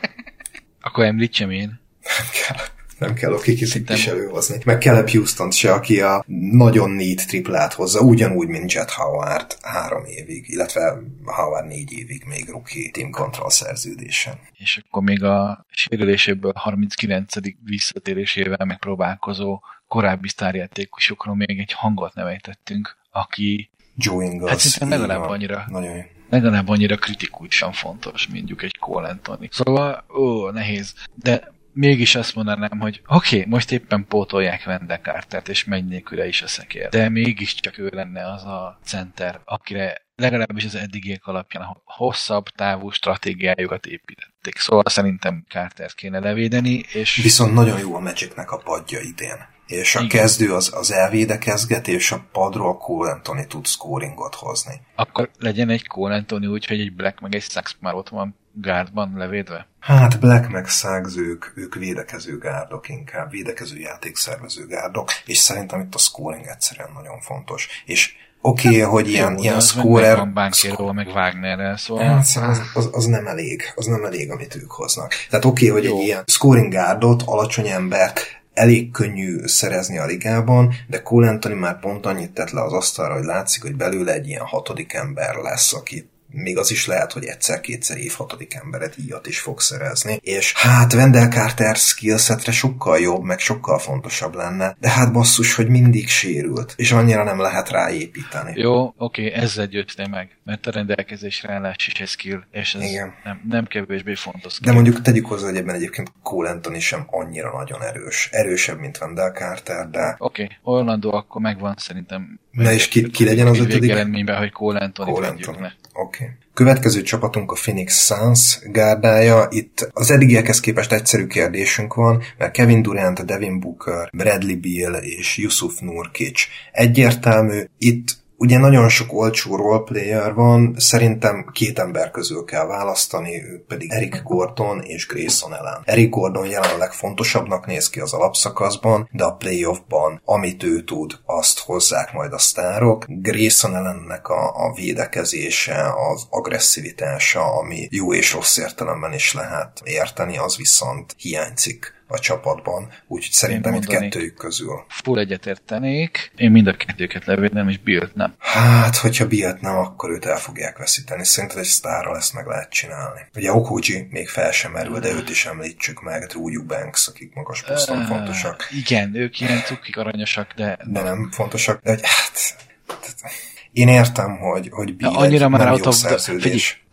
akkor említsem én. Nem kell nem kell a kikit is előhozni. Meg Caleb houston se, aki a nagyon négy triplát hozza, ugyanúgy, mint Jet Howard három évig, illetve Howard négy évig még rookie team control szerződésen. És akkor még a sérüléséből 39. visszatérésével megpróbálkozó korábbi sztárjátékosokról még egy hangot nevettettünk, aki Joe Ingles. Hát szerintem legalább annyira nagyon jó legalább annyira kritikusan fontos, mondjuk egy Cole Anthony. Szóval, ó, nehéz. De mégis azt mondanám, hogy oké, okay, most éppen pótolják Wendell és megy nélküle is a szekér. De mégiscsak ő lenne az a center, akire legalábbis az eddigiek alapján hosszabb távú stratégiájukat építették. Szóval szerintem Carter kéne levédeni, és... Viszont nagyon jó a Magicnek a padja idén. És a Igen. kezdő az, az elvédekezget, és a padról Cole Anthony tud scoringot hozni. Akkor legyen egy Cole Anthony úgy, hogy egy Black meg egy Sachs már ott van gárdban levédve? Hát Black meg Suggs, ők, ők védekező gárdok inkább, védekező játékszervező gárdok, és szerintem itt a scoring egyszerűen nagyon fontos. És oké, okay, hát, hogy ilyen, jó, ilyen scorer... Meg Bankéról, meg Wagnerrel, szóval... Hát, az, az, az, nem elég, az nem elég, amit ők hoznak. Tehát oké, okay, hogy jó. egy ilyen scoring gárdot, alacsony embert elég könnyű szerezni a ligában, de Cole Anthony már pont annyit tett le az asztalra, hogy látszik, hogy belőle egy ilyen hatodik ember lesz, aki még az is lehet, hogy egyszer-kétszer év hatodik emberet íjat is fog szerezni. És hát Wendell Carter skillsetre sokkal jobb, meg sokkal fontosabb lenne, de hát basszus, hogy mindig sérült, és annyira nem lehet ráépíteni. Jó, oké, ezzel győztél meg, mert a rendelkezésre állás is egy skill, és ez Igen. Nem, nem kevésbé fontos. Skill. De mondjuk tegyük hozzá, hogy ebben egyébként Cole Anthony sem annyira nagyon erős. Erősebb, mint Wendell Carter, de... Oké. Orlando akkor megvan szerintem. Na és ki, ki legyen az ötödik? Végeredményben, hogy Cole Anthony Cole Anthony. Oké. Okay. Következő csapatunk a Phoenix Suns gárdája. Itt az eddigiekhez képest egyszerű kérdésünk van, mert Kevin Durant, Devin Booker, Bradley Beal és Yusuf Nurkic egyértelmű. Itt Ugye nagyon sok olcsó roleplayer van, szerintem két ember közül kell választani, ő pedig Eric Gordon és Grayson ellen. Eric Gordon jelenleg fontosabbnak néz ki az alapszakaszban, de a playoffban, amit ő tud, azt hozzák majd a sztárok. Grayson ellennek a, a védekezése, az agresszivitása, ami jó és rossz értelemben is lehet érteni, az viszont hiányzik a csapatban, úgyhogy szerintem itt kettőjük közül. Full egyetértenék, én mind a kettőket levédem, és Bill nem. Hát, hogyha Bill nem, akkor őt el fogják veszíteni. Szerinted egy sztárral ezt meg lehet csinálni. Ugye Okuji még fel sem merül, de őt is említsük meg, Drew Eubanks, akik magas poszton fontosak. Igen, ők ilyen cukik aranyosak, de... De nem fontosak, de hát... Én értem, hogy, hogy Bill annyira már nem jó szerződés.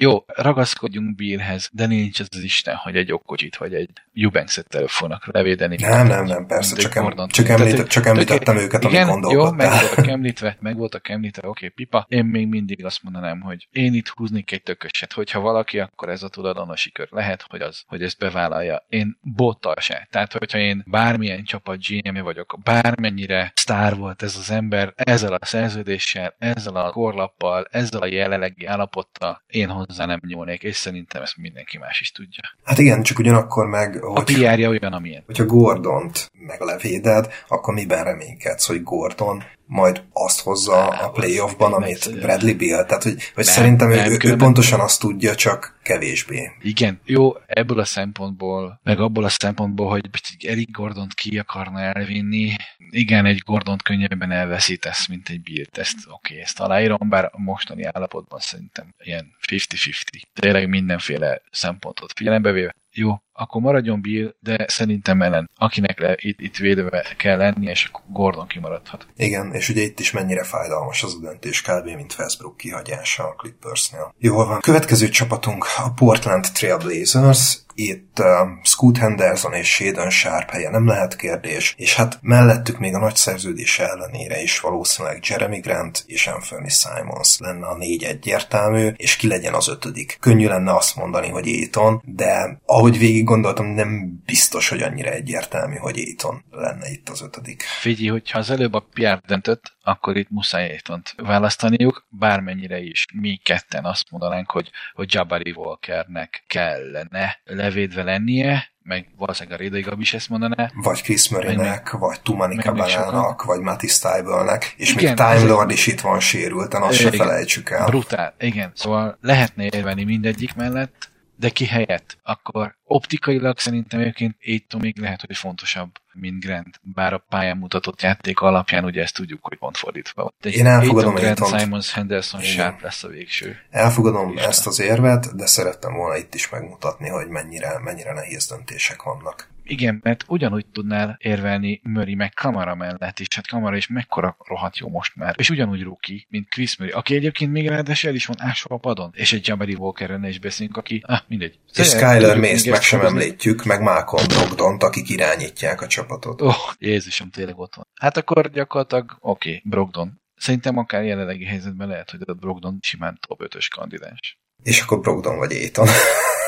Jó, ragaszkodjunk Billhez, de nincs az, az Isten, hogy egy okocsit vagy egy Eubanks-et elő fognak levédeni. Nem, nem, nem, persze, csak, em, csak, említett, csak említettem tehát, őket, igen, amit Jó, meg voltak említve, meg voltak említve, oké, pipa. Én még mindig azt mondanám, hogy én itt húznék egy tököset, hogyha valaki, akkor ez a tulajdonosi kör. Lehet, hogy az, hogy ezt bevállalja. Én bottal se. Tehát, hogyha én bármilyen csapat gm vagyok, bármennyire sztár volt ez az ember, ezzel a szerződéssel, ezzel a korlappal, ezzel a jelenlegi állapottal, én hozzá nem nyúlnék, és szerintem ezt mindenki más is tudja. Hát igen, csak ugyanakkor meg... A pr olyan, amilyen. Hogyha Gordont meglevéded, akkor miben reménykedsz, hogy Gordon majd azt hozza a playoffban, amit Bradley Bill. Tehát, hogy, hogy nem, szerintem nem, ő, ő pontosan azt tudja, csak kevésbé. Igen, jó, ebből a szempontból, meg abból a szempontból, hogy Eric Gordont ki akarna elvinni, igen, egy Gordont könnyebben elveszítesz, mint egy Bill-t, ezt oké, okay, ezt aláírom, bár a mostani állapotban szerintem ilyen 50-50. Tényleg mindenféle szempontot figyelembe véve. Jó, akkor maradjon Bill, de szerintem ellen, akinek le, itt, itt védve kell lenni, és Gordon kimaradhat. Igen, és ugye itt is mennyire fájdalmas az a döntés, kb. mint Westbrook kihagyása a Clippersnél. Jól van. Következő csapatunk a Portland Trail Blazers, itt uh, Scoot Henderson és Shaden Sharp helye nem lehet kérdés, és hát mellettük még a nagy szerződés ellenére is valószínűleg Jeremy Grant és Anthony Simons lenne a négy egyértelmű, és ki legyen az ötödik. Könnyű lenne azt mondani, hogy Éton, de ahogy végig gondoltam, nem biztos, hogy annyira egyértelmű, hogy Éton lenne itt az ötödik. Figyelj, hogyha az előbb a Pierre döntött, akkor itt muszáj Étont választaniuk, bármennyire is mi ketten azt mondanánk, hogy, hogy Jabari Walkernek kellene levédve lennie, meg valószínűleg a Rédai Gabi is ezt mondaná. Vagy Chris Murray-nek, vagy Tumani Kabalának, vagy Matty Stiebelnek, és igen, még Time Lord is itt van sérülten, azt se felejtsük el. Brutál, igen. Szóval lehetne érvelni mindegyik mellett, de ki helyett, akkor optikailag szerintem egyébként Aiton még lehet, hogy fontosabb, mint Grant, bár a pályán mutatott játék alapján ugye ezt tudjuk, hogy pont fordítva van. Én elfogadom Aiton, Grant, Simons, Henderson, Sharp lesz a végső. Elfogadom Isten. ezt az érvet, de szerettem volna itt is megmutatni, hogy mennyire, mennyire nehéz döntések vannak. Igen, mert ugyanúgy tudnál érvelni Murray meg Kamara mellett is. Hát Kamara is mekkora rohadt jó most már. És ugyanúgy rookie, mint Chris Murray, aki egyébként még ráadásul el is van ásva a padon. És egy Jabari Walker is beszélünk, aki, ah, mindegy. És Skyler Mace meg sem említjük, meg Malcolm Brogdon akik irányítják a csapatot. Oh, Jézusom, tényleg ott van. Hát akkor gyakorlatilag, oké, okay, Brogdon. Szerintem akár jelenlegi helyzetben lehet, hogy a Brogdon simán top 5-ös kandidás. És akkor Brogdon vagy Aiton.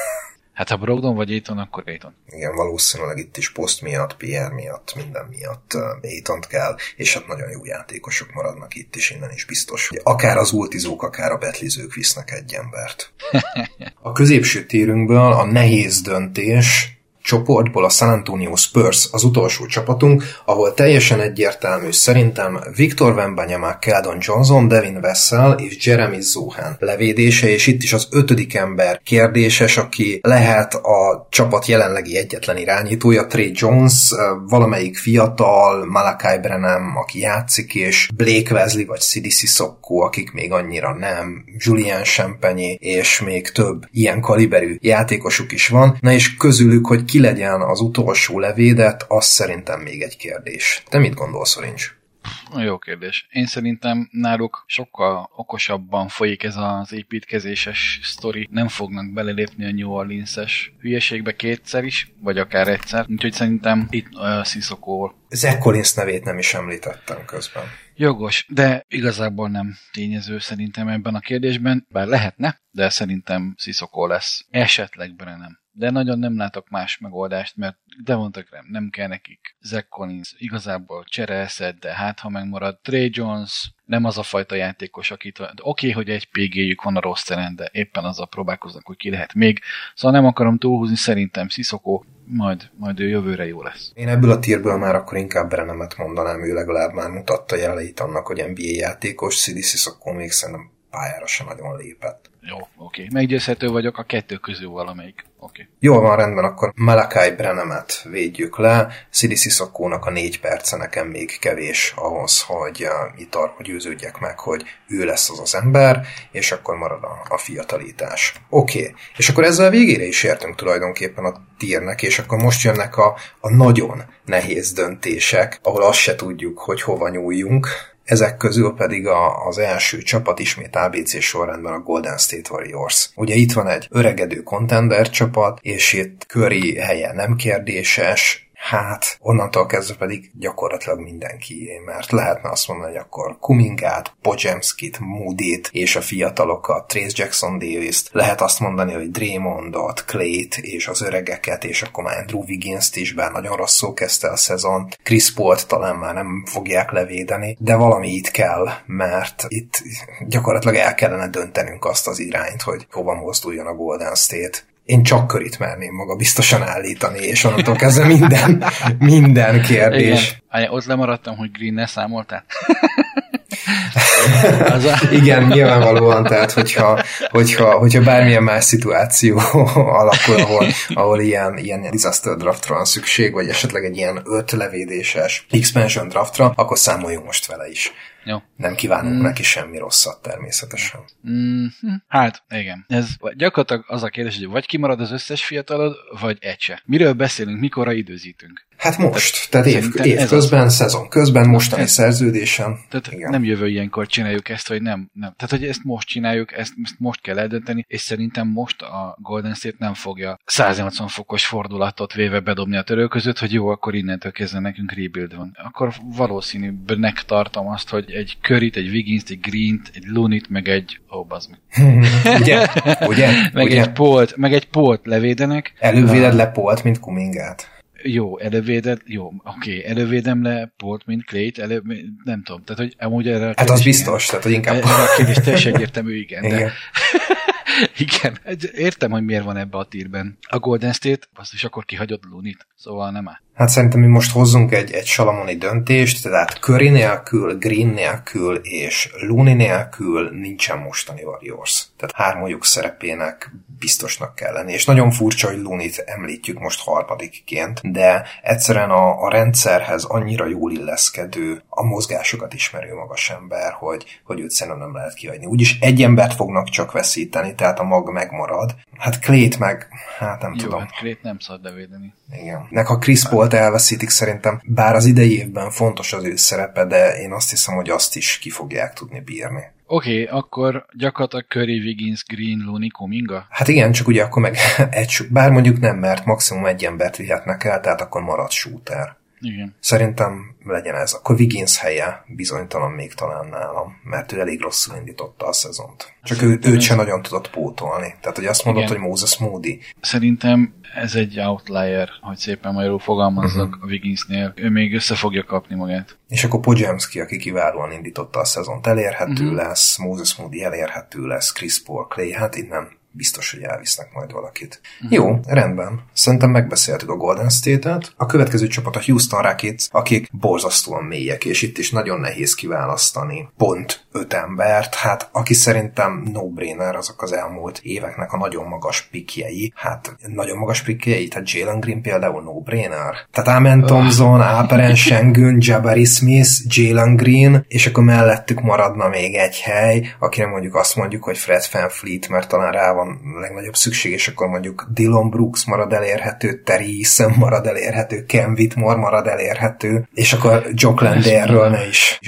Hát ha Brogdon vagy Aiton, akkor Aiton. Igen, valószínűleg itt is poszt miatt, PR miatt, minden miatt Aitont kell, és hát nagyon jó játékosok maradnak itt is, innen is biztos. Hogy akár az ultizók, akár a betlizők visznek egy embert. A középső térünkből a nehéz döntés csoportból a San Antonio Spurs az utolsó csapatunk, ahol teljesen egyértelmű szerintem Victor Wembanyama, Keldon Johnson, Devin Vessel és Jeremy Zohan levédése, és itt is az ötödik ember kérdéses, aki lehet a csapat jelenlegi egyetlen irányítója, Trey Jones, valamelyik fiatal, Malakai Brenham, aki játszik, és Blake Wesley vagy Sidi Sissoko, akik még annyira nem, Julian Champagne, és még több ilyen kaliberű játékosuk is van, na és közülük, hogy ki legyen az utolsó levédet, az szerintem még egy kérdés. Te mit gondolsz, Orincs? Jó kérdés. Én szerintem náluk sokkal okosabban folyik ez az építkezéses sztori. Nem fognak belelépni a New Orleans-es hülyeségbe kétszer is, vagy akár egyszer. Úgyhogy szerintem itt uh, Sissoko. Zach Collins nevét nem is említettem közben. Jogos, de igazából nem tényező szerintem ebben a kérdésben, bár lehetne, de szerintem Sissoko lesz. Esetleg Brennan de nagyon nem látok más megoldást, mert Devonta nem, nem kell nekik. Zach Collins igazából cserélszed, de hát ha megmarad Trey Jones, nem az a fajta játékos, akit... Oké, okay, hogy egy PG-jük van a rossz teren, de éppen azzal próbálkoznak, hogy ki lehet még. Szóval nem akarom túlhúzni, szerintem Sziszokó majd, majd ő jövőre jó lesz. Én ebből a tírből már akkor inkább Brenemet mondanám, ő legalább már mutatta jeleit annak, hogy NBA játékos, Szidi Sziszokó még szerintem pályára sem nagyon lépett. Jó, oké. Meggyőzhető vagyok a kettő közül valamelyik. Oké. Jól van, rendben, akkor Malakai Brenemet védjük le. Szidi Sziszokónak a négy perce nekem még kevés ahhoz, hogy uh, itt arra győződjek meg, hogy ő lesz az az ember, és akkor marad a, a fiatalítás. Oké, és akkor ezzel végére is értünk tulajdonképpen a tírnek, és akkor most jönnek a, a nagyon nehéz döntések, ahol azt se tudjuk, hogy hova nyúljunk ezek közül pedig a, az első csapat ismét ABC sorrendben a Golden State Warriors. Ugye itt van egy öregedő contender csapat, és itt köri helye nem kérdéses, hát onnantól kezdve pedig gyakorlatilag mindenki, mert lehetne azt mondani, hogy akkor Kumingát, Pojemskit, Moody-t és a fiatalokat, Trace Jackson Davis-t, lehet azt mondani, hogy Draymondot, Clayt és az öregeket, és akkor már Andrew Wiggins-t is, bár nagyon rosszul kezdte a szezon, Chris Paul-t talán már nem fogják levédeni, de valami itt kell, mert itt gyakorlatilag el kellene döntenünk azt az irányt, hogy hova mozduljon a Golden State én csak körit merném maga biztosan állítani, és onnantól kezdve minden, minden kérdés. Igen. ott lemaradtam, hogy Green ne számoltál. az a... Igen, nyilvánvalóan, tehát hogyha, hogyha, hogyha bármilyen más szituáció alakul, ahol, ahol ilyen, ilyen disaster draftra van szükség, vagy esetleg egy ilyen öt levédéses expansion draftra, akkor számoljunk most vele is. Jó. Nem kívánunk mm. neki semmi rosszat természetesen. Mm, hát, igen. Ez gyakorlatilag az a kérdés, hogy vagy kimarad az összes fiatalod, vagy egy se. Miről beszélünk, mikorra időzítünk? Hát most, tehát, tehát év, év közben, az... szezon közben, mostani ez, szerződésen. Tehát igen. nem jövő ilyenkor csináljuk ezt, vagy nem, nem. Tehát, hogy ezt most csináljuk, ezt, ezt most kell eldönteni, és szerintem most a Golden State nem fogja 180 fokos fordulatot véve bedobni a törő között, hogy jó, akkor innentől kezdve nekünk rebuild van. Akkor valószínűbbnek tartom azt, hogy egy Curryt, egy wiggins egy Greent, egy Lunit, meg egy... Ó, oh, ugye? Ugye? meg Ugye? egy Polt, meg egy Polt levédenek. Elővéded le Polt, mint Kumingát. Jó, elővéded, jó, oké, okay, elővédem le Polt, mint Clayt, elő, nem tudom, tehát hogy amúgy erre Hát az biztos, tehát hogy inkább... Erre a kérdés teljesen egyértelmű, igen, igen. de... Igen, értem, hogy miért van ebbe a tírben. A Golden State, azt is akkor kihagyott Lunit, szóval nem áll. Hát szerintem mi most hozzunk egy, egy salamoni döntést, tehát Curry nélkül, Green nélkül és Looney nélkül nincsen mostani Warriors. Tehát hármójuk szerepének biztosnak kell lenni. És nagyon furcsa, hogy Lunit említjük most harmadikként, de egyszerűen a, a rendszerhez annyira jól illeszkedő, a mozgásokat ismerő magas ember, hogy, hogy őt szerintem nem lehet kihagyni. Úgyis egy embert fognak csak veszíteni, tehát a mag megmarad. Hát Klét meg, hát nem Jó, tudom. hát Klét nem szabad levédeni. Igen. Nek a Chris Paul-t elveszítik szerintem, bár az idei évben fontos az ő szerepe, de én azt hiszem, hogy azt is ki fogják tudni bírni. Oké, okay, akkor gyakorlatilag Curry, Wiggins, Green, Looney, Kuminga? Hát igen, csak ugye akkor meg egy, bár mondjuk nem, mert maximum egy embert vihetnek el, tehát akkor marad shooter. Igen. Szerintem legyen ez. Akkor Wiggins helye bizonytalan még talán nálam, mert ő elég rosszul indította a szezont. Csak ő, őt sem nagyon tudott pótolni. Tehát, hogy azt mondod, Igen. hogy Moses Moody. Szerintem ez egy outlier, hogy szépen magyarul fogalmazzak uh-huh. a Wigginsnél. Ő még össze fogja kapni magát. És akkor Pojemski, aki kiválóan indította a szezont, elérhető uh-huh. lesz, Moses Moody elérhető lesz, Chris Paul, Clay, hát innen biztos, hogy elvisznek majd valakit. Uh-huh. Jó, rendben. Szerintem megbeszéltük a Golden State-et. A következő csapat a Houston Rockets, akik borzasztóan mélyek, és itt is nagyon nehéz kiválasztani pont öt embert. Hát aki szerintem no-brainer azok az elmúlt éveknek a nagyon magas pikjei. Hát nagyon magas pikjei, tehát Jalen Green például no-brainer. Tehát Amen Thompson, Alperen Sengun, Jabari Smith, Jalen Green, és akkor mellettük maradna még egy hely, akire mondjuk azt mondjuk, hogy Fred VanVleet, mert talán rá van legnagyobb szükség, és akkor mondjuk Dylan Brooks marad elérhető, Terry Eason marad elérhető, Ken Whitmore marad elérhető, és akkor Jock Landerről ne is.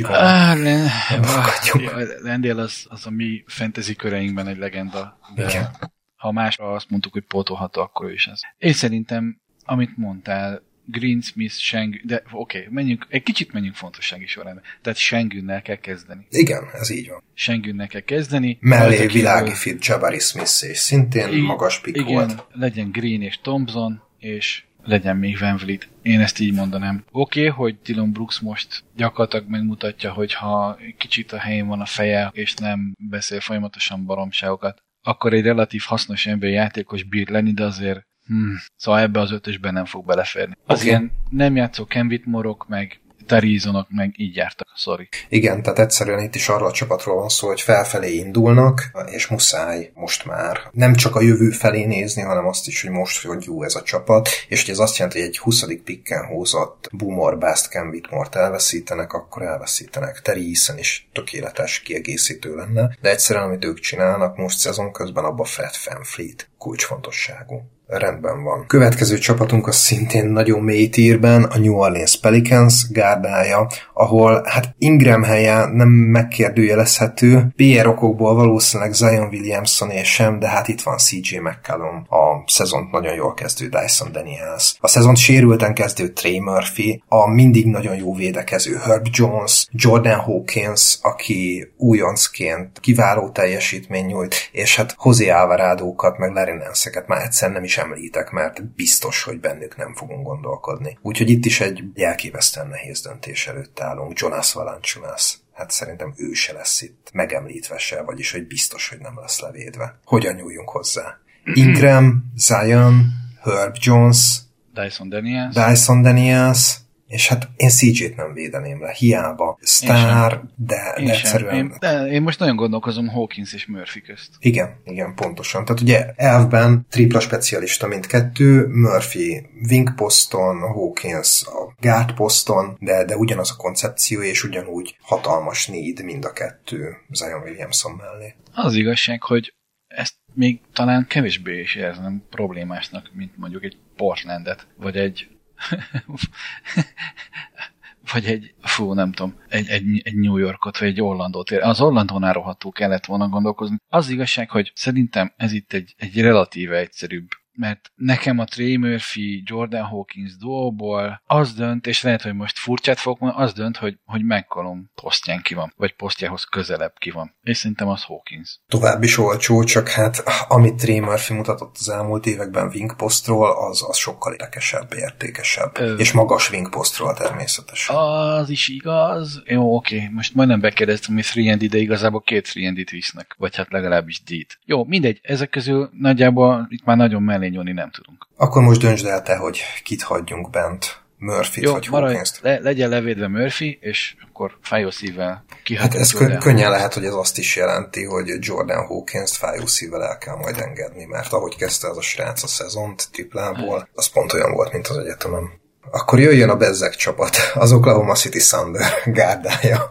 Lendél az, az a mi fantasy köreinkben egy legenda, de Igen. ha másra azt mondtuk, hogy pótolható, akkor is ez. Én szerintem, amit mondtál, Green Smith, Seng, de oké, okay, menjünk, egy kicsit menjünk fontossági sorrendben. Tehát Sengünnel kell kezdeni. Igen, ez így van. Sengünnel kell kezdeni. Mellé Rajta kívül- világi fit Jabari Smith, és szintén I- magas pick igen, volt. legyen Green és Thompson, és legyen még Van Vliet. Én ezt így mondanám. Oké, okay, hogy Dylan Brooks most gyakorlatilag megmutatja, hogy ha kicsit a helyén van a feje, és nem beszél folyamatosan baromságokat, akkor egy relatív hasznos ember játékos bír lenni, de azért hmm, szóval ebbe az ötösben nem fog beleférni. Az Oké. ilyen nem játszó Ken Whitmore-ok, meg Tarizonok meg így jártak, sorry. Igen, tehát egyszerűen itt is arról a csapatról van szó, hogy felfelé indulnak, és muszáj most már nem csak a jövő felé nézni, hanem azt is, hogy most, hogy jó ez a csapat, és hogy ez azt jelenti, hogy egy 20. pikken húzott Boomer, Bast, Ken Whitmore-t elveszítenek, akkor elveszítenek. Terry Eason is tökéletes kiegészítő lenne, de egyszerűen, amit ők csinálnak most szezon közben, abba Fred VanVleet kulcsfontosságú. Rendben van. Következő csapatunk az szintén nagyon mély tírben, a New Orleans Pelicans gárdája, ahol hát Ingram helye nem megkérdőjelezhető. PR okokból valószínűleg Zion Williamson és sem, de hát itt van CJ McCallum, a szezont nagyon jól kezdő Dyson Daniels, a szezont sérülten kezdő Trey Murphy, a mindig nagyon jó védekező Herb Jones, Jordan Hawkins, aki újoncként kiváló teljesítmény nyújt, és hát José Alvarado-kat, meg Larry Nance-eket már egyszer nem is említek, mert biztos, hogy bennük nem fogunk gondolkodni. Úgyhogy itt is egy elképesztően nehéz döntés előtt állunk. Jonas Valanciunas. Hát szerintem ő se lesz itt megemlítve se, vagyis hogy biztos, hogy nem lesz levédve. Hogyan nyúljunk hozzá? Ingram, Zion, Herb Jones, Dyson Daniels. Dyson Daniels, és hát én CJ-t nem védeném le, hiába. Sztár, de, Én de egyszerűen... Én, de én most nagyon gondolkozom Hawkins és Murphy közt. Igen, igen, pontosan. Tehát ugye elvben tripla specialista mindkettő, Murphy wing poszton, Hawkins a guard poszton, de, de ugyanaz a koncepció, és ugyanúgy hatalmas need mind a kettő Zion Williamson mellé. Az igazság, hogy ezt még talán kevésbé is érzem problémásnak, mint mondjuk egy Portlandet, vagy egy vagy egy, fú, nem tudom, egy, egy, egy New Yorkot, vagy egy Orlandót. Az Orlandónál rohadtul kellett volna gondolkozni. Az igazság, hogy szerintem ez itt egy, egy relatíve egyszerűbb mert nekem a Trey Murphy, Jordan Hawkins duóból az dönt, és lehet, hogy most furcsát fogok mondani, az dönt, hogy, hogy McCollum posztján ki van, vagy posztjához közelebb ki van. És szerintem az Hawkins. Tovább is olcsó, csak hát amit Trey Murphy mutatott az elmúlt években wing postról, az, az sokkal érdekesebb, értékesebb. Ö. És magas wing postról természetesen. Az is igaz. Jó, oké, most majdnem bekérdeztem, hogy 3 de igazából két 3 visznek, vagy hát legalábbis D-t. Jó, mindegy, ezek közül nagyjából itt már nagyon mellé nyúlni nem tudunk. Akkor most döntsd el te, hogy kit hagyjunk bent. Murphy-t Jó, vagy maradj, le, legyen levédve Murphy, és akkor fájó szívvel Hát ez kö- könnyen lehet, hogy ez azt is jelenti, hogy Jordan Hawkins-t fájó szívvel el kell majd engedni, mert ahogy kezdte ez a srác a szezont triplából, az pont olyan volt, mint az egyetemen. Akkor jöjjön a Bezzek csapat, az Oklahoma City Thunder gárdája.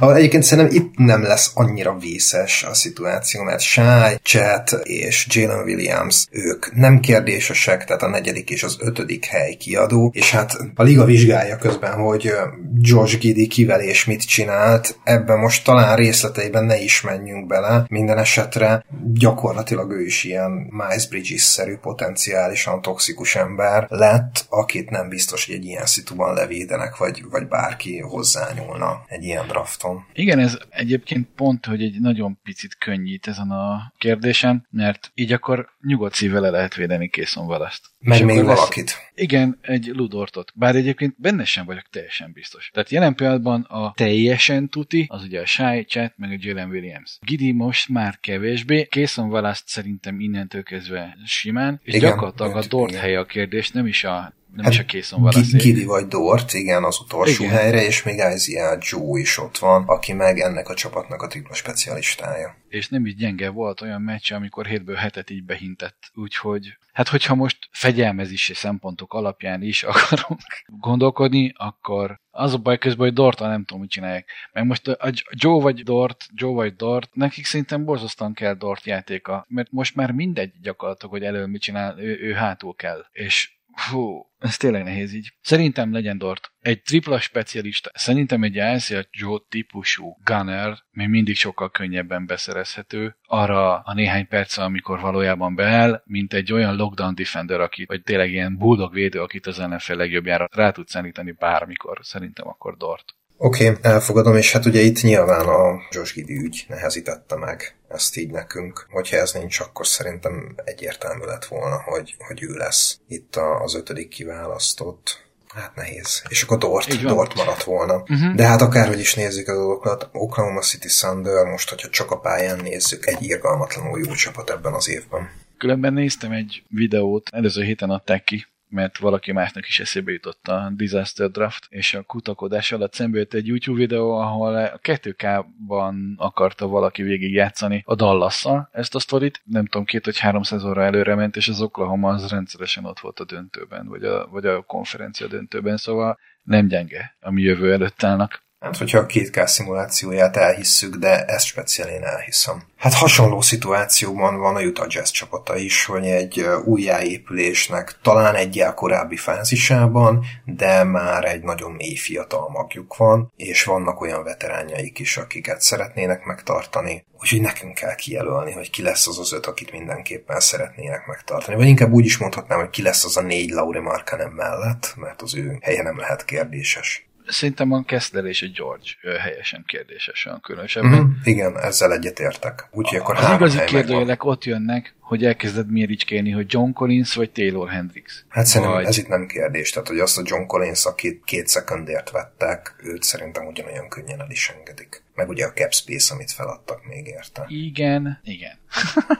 Egyébként szerintem itt nem lesz annyira vészes a szituáció, mert Shai, Chet és Jalen Williams, ők nem kérdésesek, tehát a negyedik és az ötödik hely kiadó, és hát a liga vizsgálja közben, hogy Josh Giddy kivel és mit csinált, ebben most talán részleteiben ne is menjünk bele, minden esetre gyakorlatilag ő is ilyen Miles Bridges-szerű potenciálisan toxikus ember lett, akit nem biztos, hogy egy ilyen szituban levédenek, vagy, vagy bárki hozzányúlna egy ilyen drafton. Igen, ez egyébként pont, hogy egy nagyon picit könnyít ezen a kérdésen, mert így akkor nyugodt szívvel le lehet védeni Készon Valaszt. Meg még akkor lesz- valakit. Igen, egy Ludortot. Bár egyébként benne sem vagyok teljesen biztos. Tehát jelen pillanatban a teljesen tuti, az ugye a Shai, Chat, meg a Jalen Williams. Gidi most már kevésbé, Készon Valaszt szerintem innentől kezdve simán, és Igen, gyakorlatilag a Dort helye a kérdés, nem is a, nem Hát is a Készon Valaszt. Gi- Gidi vagy Dort, igen, az utolsó Igen. helyre, és még Isaiah Joe is ott van, aki meg ennek a csapatnak a tripla specialistája. és nem is gyenge volt olyan meccs, amikor hétből hetet így behintett. Úgyhogy, hát hogyha most fegyelmezési szempontok alapján is akarunk gondolkodni, akkor az a baj közben, hogy Dortal nem tudom, mit csinálják. Meg most a Joe vagy Dort, Joe vagy Dort, nekik szerintem borzasztóan kell Dort játéka, mert most már mindegy gyakorlatilag, hogy elő mit csinál, ő, ő hátul kell. És Hú, ez tényleg nehéz így. Szerintem legyen Dort. Egy tripla specialista, szerintem egy Isaiah Joe típusú gunner még mindig sokkal könnyebben beszerezhető arra a néhány perc, amikor valójában beáll, mint egy olyan lockdown defender, aki, vagy tényleg ilyen bulldog védő, akit az NFL legjobbjára rá tud szállítani bármikor. Szerintem akkor Dort. Oké, okay, elfogadom, és hát ugye itt nyilván a Josh Giddy ügy nehezítette meg ezt így nekünk. Hogyha ez nincs, akkor szerintem egyértelmű lett volna, hogy, hogy ő lesz itt a, az ötödik kiválasztott. Hát nehéz. És akkor Dort. Dort maradt volna. Uh-huh. De hát akárhogy is nézzük a dolgokat, Oklahoma City Thunder most, hogyha csak a pályán nézzük, egy irgalmatlanul jó csapat ebben az évben. Különben néztem egy videót, előző héten adták ki, mert valaki másnak is eszébe jutott a Disaster Draft, és a kutakodás alatt szembe jött egy YouTube videó, ahol a 2K-ban akarta valaki végig játszani a dallas ezt a sztorit, nem tudom, két vagy három szezonra előre ment, és az Oklahoma az rendszeresen ott volt a döntőben, vagy a, vagy a konferencia döntőben, szóval nem gyenge, ami jövő előtt állnak. Hát, hogyha a 2K szimulációját elhisszük, de ezt speciál én elhiszem. Hát hasonló szituációban van a Utah Jazz csapata is, hogy egy újjáépülésnek talán egyel korábbi fázisában, de már egy nagyon mély fiatal magjuk van, és vannak olyan veteránjaik is, akiket szeretnének megtartani. Úgyhogy nekünk kell kijelölni, hogy ki lesz az az öt, akit mindenképpen szeretnének megtartani. Vagy inkább úgy is mondhatnám, hogy ki lesz az a négy Lauri Markkanen mellett, mert az ő helye nem lehet kérdéses. Szerintem a Kessler és a George helyesen kérdésesen különösebben. Mm-hmm. Igen, ezzel egyetértek. Úgyhogy akkor Az igazi kérdőjelek ott jönnek, hogy elkezded méricskélni, hogy John Collins vagy Taylor Hendricks. Hát szerintem vagy... ez itt nem kérdés. Tehát, hogy azt a John Collins, akit két szekundért vettek, őt szerintem ugyanolyan könnyen el is engedik. Meg ugye a cap space, amit feladtak még érte. Igen, igen.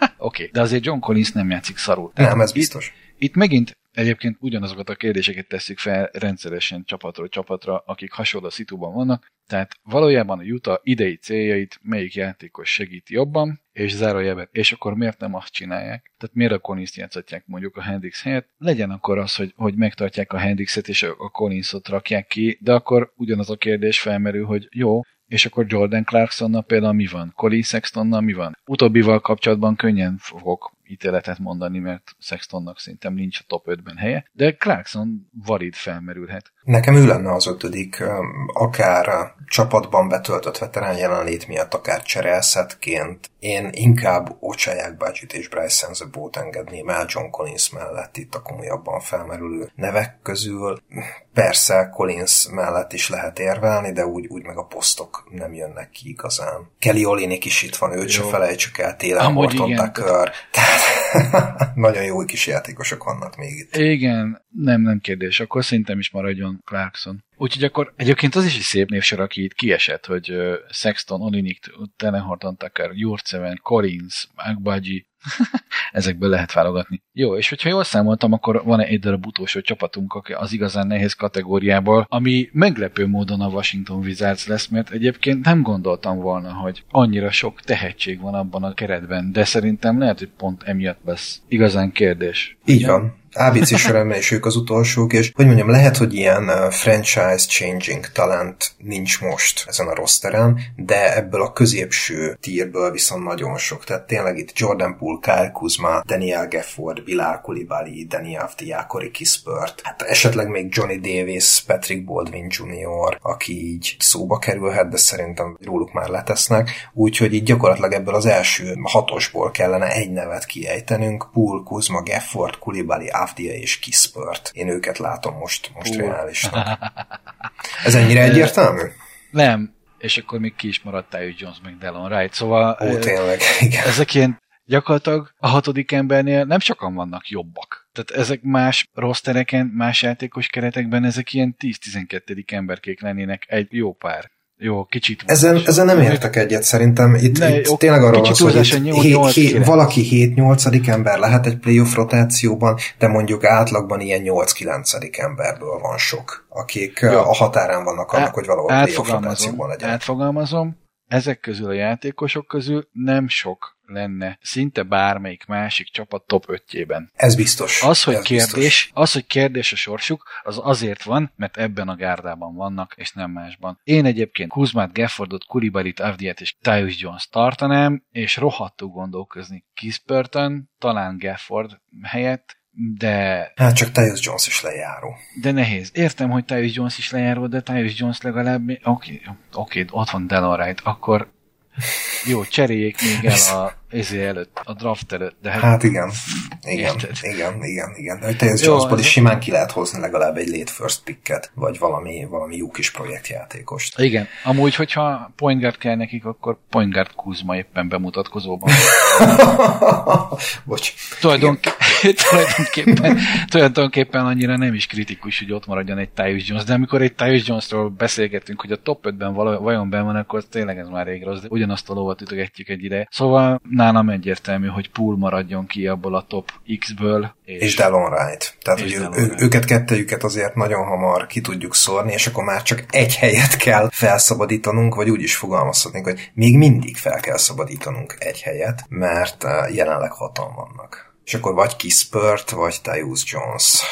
Oké, okay. de azért John Collins nem játszik szarul. Nem, ez itt, biztos. Itt megint egyébként ugyanazokat a kérdéseket tesszük fel rendszeresen csapatról csapatra, akik hasonló szituban vannak, tehát valójában a Utah idei céljait melyik játékos segíti jobban, és zárójelben, és akkor miért nem azt csinálják? Tehát miért a Collins játszatják mondjuk a Hendrix helyett? Legyen akkor az, hogy, hogy megtartják a Hendrixet és a Collinsot rakják ki, de akkor ugyanaz a kérdés felmerül, hogy jó, és akkor Jordan Clarksonnal például mi van? Colin Sextonnal mi van? Utóbbival kapcsolatban könnyen fogok ítéletet mondani, mert Sextonnak szerintem nincs a top 5-ben helye, de Clarkson valid felmerülhet. Nekem ő lenne az ötödik, akár csapatban betöltött veterán jelenlét miatt, akár cserélszetként. Én inkább Ocsaják Budget és Bryce Senzebót engedném el John Collins mellett itt a komolyabban felmerülő nevek közül. Persze Collins mellett is lehet érvelni, de úgy, úgy meg a posztok nem jönnek ki igazán. Kelly Olinik is itt van, őt se felejtsük el, télen igen, Tucker. Tehát nagyon jó kis játékosok vannak még itt. Igen, nem, nem kérdés. Akkor szerintem is maradjon Clarkson. Úgyhogy akkor egyébként az is egy szép névsor, aki itt kiesett, hogy uh, Sexton, Olinik, Tenehorton Tucker, Jurceven, Collins, Agbaji, ezekből lehet válogatni. Jó, és hogyha jól számoltam, akkor van egy darab utolsó csapatunk az igazán nehéz kategóriából, ami meglepő módon a Washington Wizards lesz, mert egyébként nem gondoltam volna, hogy annyira sok tehetség van abban a keretben, de szerintem lehet, hogy pont emiatt lesz igazán kérdés. Így van. ABC során is ők az utolsók, és hogy mondjam, lehet, hogy ilyen uh, franchise changing talent nincs most ezen a rosteren, de ebből a középső tírből viszont nagyon sok. Tehát tényleg itt Jordan Poole, Kyle Kuzma, Daniel Gafford, Bilal Koulibaly, Daniel Aftiakori Kispert, hát esetleg még Johnny Davis, Patrick Baldwin Jr., aki így szóba kerülhet, de szerintem róluk már letesznek, úgyhogy így gyakorlatilag ebből az első hatosból kellene egy nevet kiejtenünk, Poole, Kuzma, Gafford, Koulibaly, Avdia és Kispert. Én őket látom most, most reálisnak. Ez ennyire egyértelmű? Nem, és akkor még ki is maradt Tyus Jones meg Delon Wright, szóval Ó, tényleg, igen. ezek ilyen gyakorlatilag a hatodik embernél nem sokan vannak jobbak. Tehát ezek más rostereken, más játékos keretekben ezek ilyen 10-12. emberkék lennének egy jó pár. Jó, kicsit. Ezen, ezen nem értek egyet szerintem. Itt, Ne, itt jó, tényleg arról van szó, hogy itt nyolc- hé, nyolc hé, valaki 7-8. ember lehet egy playoff rotációban, de mondjuk átlagban ilyen 8-9. emberből van sok, akik Jó. a határán vannak annak, Á- hogy valahol playoff rotációban legyen. átfogalmazom, ezek közül a játékosok közül nem sok lenne szinte bármelyik másik csapat top 5-jében. Ez biztos. Az, hogy ez kérdés, Biztos. az, hogy kérdés a sorsuk, az azért van, mert ebben a gárdában vannak, és nem másban. Én egyébként Kuzmát, Gaffordot, Kulibarit, Avdiet és Tyus Jones tartanám, és rohadtul gondolkozni Kispörtön, talán Gafford helyett, de, Hát csak Tyus Jones is lejáró. de nehéz. Értem, hogy Tyus Jones is lejáró, de Tyus Jones legalább, oké, okay, okay, ott van Delon Wright, akkor jó, cseréljék még el a, ezé előtt, a draft előtt, de hát, Hát igen. Igen, Érted? igen, igen, igen. Hogy Jó, Jonesból is simán ki lehet hozni legalább egy late first picket, vagy valami, valami jó kis projektjátékost. Igen, amúgy, hogyha point guard kell nekik, akkor point guard Kuzma éppen bemutatkozóban. Bocs. Tulajdonké- tulajdonképpen, tulajdonképpen annyira nem is kritikus, hogy ott maradjon egy Tyus Jones, de amikor egy Tyus Jonesról beszélgetünk, hogy a top 5-ben vala, vajon benn van, akkor tényleg ez már rég rossz, de ugyanazt a lovat ütögetjük egy ide. Szóval nálam egyértelmű, hogy Pool maradjon ki abból a top X-ből. És, És Delon Wright. Tehát, hogy Delon ő, Wright. őket kettejüket azért nagyon hamar ki tudjuk szórni, és akkor már csak egy helyet kell felszabadítanunk, vagy úgy is fogalmazhatnénk, hogy még mindig fel kell szabadítanunk egy helyet, mert uh, jelenleg hatan vannak. És akkor vagy Kispert, vagy Tyus Jones.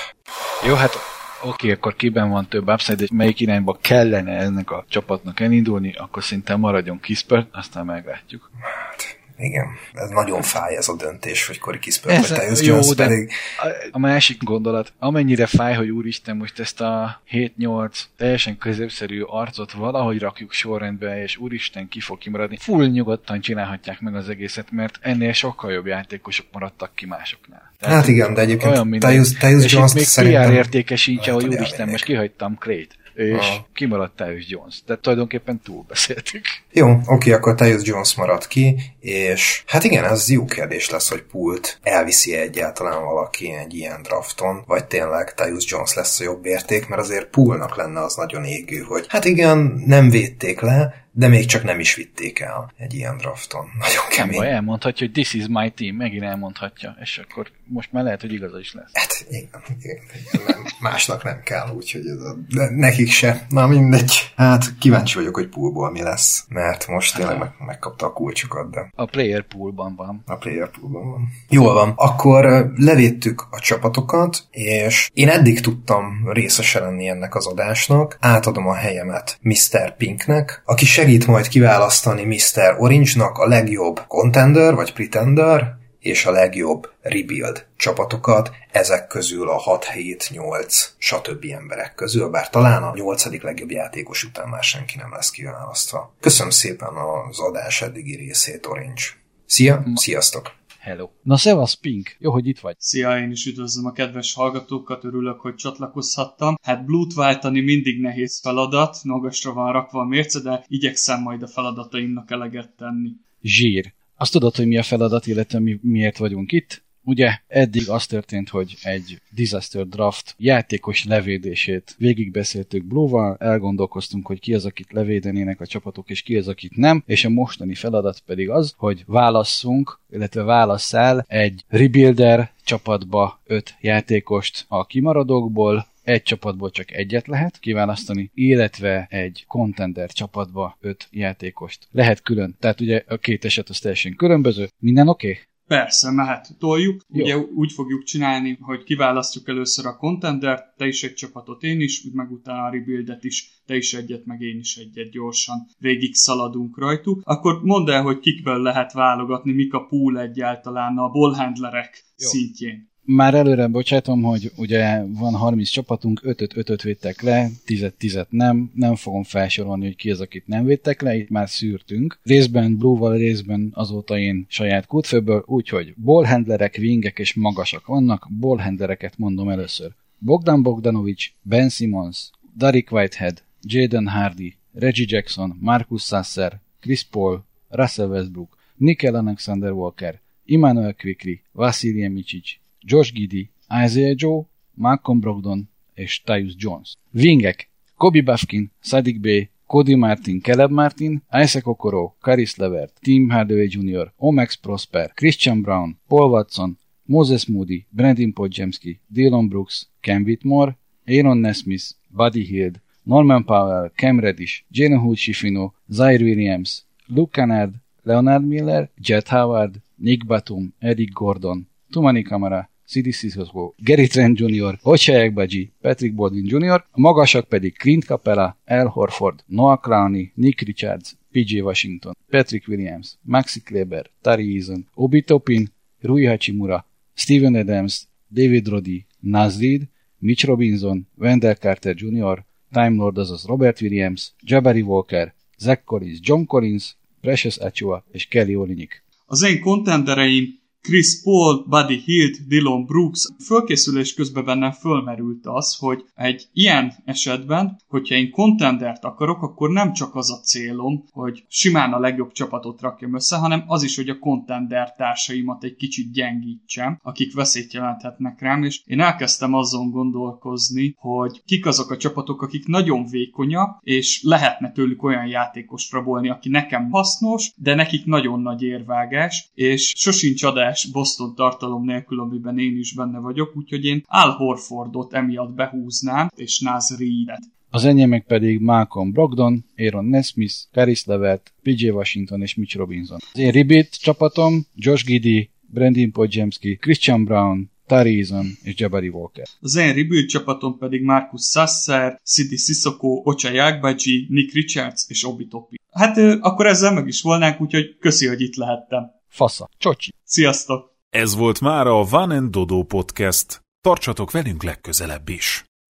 Jó, hát oké, akkor kiben van több upside, és melyik irányba kellene ennek a csapatnak elindulni, akkor szinte maradjon Kispert, aztán meglátjuk. Hát, igen, ez nagyon fáj ez a döntés, hogy Corey Kispert vagy Tyus Jones pedig A- A másik gondolat, amennyire fáj, hogy úristen, most ezt a 7-8 teljesen középszerű arcot valahogy rakjuk sorrendbe, és úristen ki fog kimaradni. Full nyugodtan csinálhatják meg az egészet, mert ennél sokkal jobb játékosok maradtak ki másoknál. Hát igen, de egyébként. Tyus, Tyus és itt még szerintem... PR értékesítse, lehet, hogy hogy úristen, most kihagytam Clay-t, és Aha. kimaradt Tyus Jones. De tulajdonképpen túlbeszéltük. Jó, oké, akkor Tyus Jones marad ki, és hát igen, ez jó kérdés lesz, hogy pult elviszi egyáltalán valaki egy ilyen drafton, vagy tényleg Tyus Jones lesz a jobb érték, mert azért poolnak lenne az nagyon égő, hogy hát igen, nem védték le, de még csak nem is vitték el egy ilyen drafton. Nagyon Nem kemény. baj, elmondhatja, hogy this is my team, megint elmondhatja, és akkor most már lehet, hogy igaza is lesz. Hát igen, igen, igen nem, másnak nem kell, úgyhogy ez a, de nekik se. Na mindegy. Hát kíváncsi vagyok, hogy poolból mi lesz, mert most tényleg meg, megkapta a kulcsokat, de A player poolban van. a player poolban van. Jól van. Akkor levédtük a csapatokat, és én eddig tudtam részese lenni ennek az adásnak. Átadom a helyemet Mr. Pinknek, aki segít majd kiválasztani Mr. Orange-nak a legjobb contender vagy pretender, és a legjobb rebuild csapatokat, ezek közül a 6, 7, 8, stb. emberek közül, bár talán a 8. legjobb játékos után már senki nem lesz kiválasztva. Köszönöm szépen az adás eddigi részét, Orange. Szia, sziasztok! Hello. Na szevasz, Pink. Jó, hogy itt vagy. Szia, én is üdvözlöm a kedves hallgatókat, örülök, hogy csatlakozhattam. Hát Blut váltani mindig nehéz feladat, magasra van rakva a mérce, de igyekszem majd a feladataimnak eleget tenni. Zsír. Azt tudod, hogy mi a feladat, illetve mi, miért vagyunk itt? Ugye eddig az történt, hogy egy Disaster Draft játékos levédését végigbeszéltük Blue-val, elgondolkoztunk, hogy ki az, akit levédenének a csapatok, és ki az, akit nem, és a mostani feladat pedig az, hogy válasszunk, illetve válasszál egy rebuilder csapatba öt játékost a kimaradókból, egy csapatból csak egyet lehet kiválasztani, illetve egy contender csapatba öt játékost. Lehet külön. Tehát ugye a két eset az teljesen különböző. Minden oké? Okay? Persze, mehet, toljuk. Jó. Ugye úgy fogjuk csinálni, hogy kiválasztjuk először a contender, te is egy csapatot, én is, úgy meg utána a rebuildet is, te is egyet, meg én is egyet gyorsan végig szaladunk rajtuk. Akkor mondd el, hogy kikből lehet válogatni, mik a pool egyáltalán a ballhandlerek szintjén. Már előre bocsátom, hogy ugye van 30 csapatunk, 5-öt 5 védtek le, 10 10 nem, nem fogom felsorolni, hogy ki az, akit nem védtek le, itt már szűrtünk. Részben Blue-val, részben azóta én saját kútfőből, úgyhogy ballhandlerek, wingek és magasak vannak, ballhandlereket mondom először. Bogdan Bogdanovic, Ben Simmons, Derek Whitehead, Jaden Hardy, Reggie Jackson, Marcus Sasser, Chris Paul, Russell Westbrook, Nickel Alexander Walker, Immanuel Quickly, Vasilij Micic, Josh Giddy, Isaiah Joe, Malcolm Brogdon és Tyus Jones. Wingek Kobe Bafkin, Sadiq Bey, Cody Martin, Caleb Martin, Isaac Okoro, Caris Levert, Tim Hardaway Jr., Omex Prosper, Christian Brown, Paul Watson, Moses Moody, Brandon Podjemski, Dylan Brooks, Ken Whitmore, Aaron Nesmith, Buddy Hield, Norman Powell, Cam Reddish, Jalen Hood Shifino, Zaire Williams, Luke Kennard, Leonard Miller, Jet Howard, Nick Batum, Eric Gordon, Tumani Kamara, Sidi Sissoko, Gary Trent Jr., Ochayek Baji, Patrick Baldwin Jr., a magasak pedig Clint Capella, Al Horford, Noah Clowney, Nick Richards, PJ Washington, Patrick Williams, Maxi Kleber, Tari Eason, Obi Topin, Rui Hachimura, Steven Adams, David Roddy, Naz Reed, Mitch Robinson, Wendell Carter Jr., Time Lord, azaz Robert Williams, Jabari Walker, Zach Collins, John Collins, Precious Achua és Kelly Olinik. Az én kontendereim Chris Paul, Buddy Hield, Dylan Brooks. Fölkészülés közben bennem fölmerült az, hogy egy ilyen esetben, hogyha én contendert akarok, akkor nem csak az a célom, hogy simán a legjobb csapatot rakjam össze, hanem az is, hogy a contender társaimat egy kicsit gyengítsem, akik veszélyt jelenthetnek rám, és én elkezdtem azon gondolkozni, hogy kik azok a csapatok, akik nagyon vékonyak, és lehetne tőlük olyan játékos rabolni, aki nekem hasznos, de nekik nagyon nagy érvágás, és sosincs adás teljes Boston tartalom nélkül, amiben én is benne vagyok, úgyhogy én Al Horfordot emiatt behúznám, és Naz Reedet. Az enyémek pedig Malcolm Brogdon, Aaron Nesmith, Caris Levert, PJ Washington és Mitch Robinson. Az én Ribit csapatom Josh Giddy, Brandon Podjemski, Christian Brown, Tari Eason és Jabari Walker. Az én rebuild csapatom pedig Marcus Sasser, Sidi Sissoko, Ocha Jagbaji, Nick Richards és Obi Topi. Hát akkor ezzel meg is volnánk, úgyhogy köszi, hogy itt lehettem. Fasza. Csocsi. Sziasztok! Ez volt már a Van Dodo Podcast. Tartsatok velünk legközelebb is!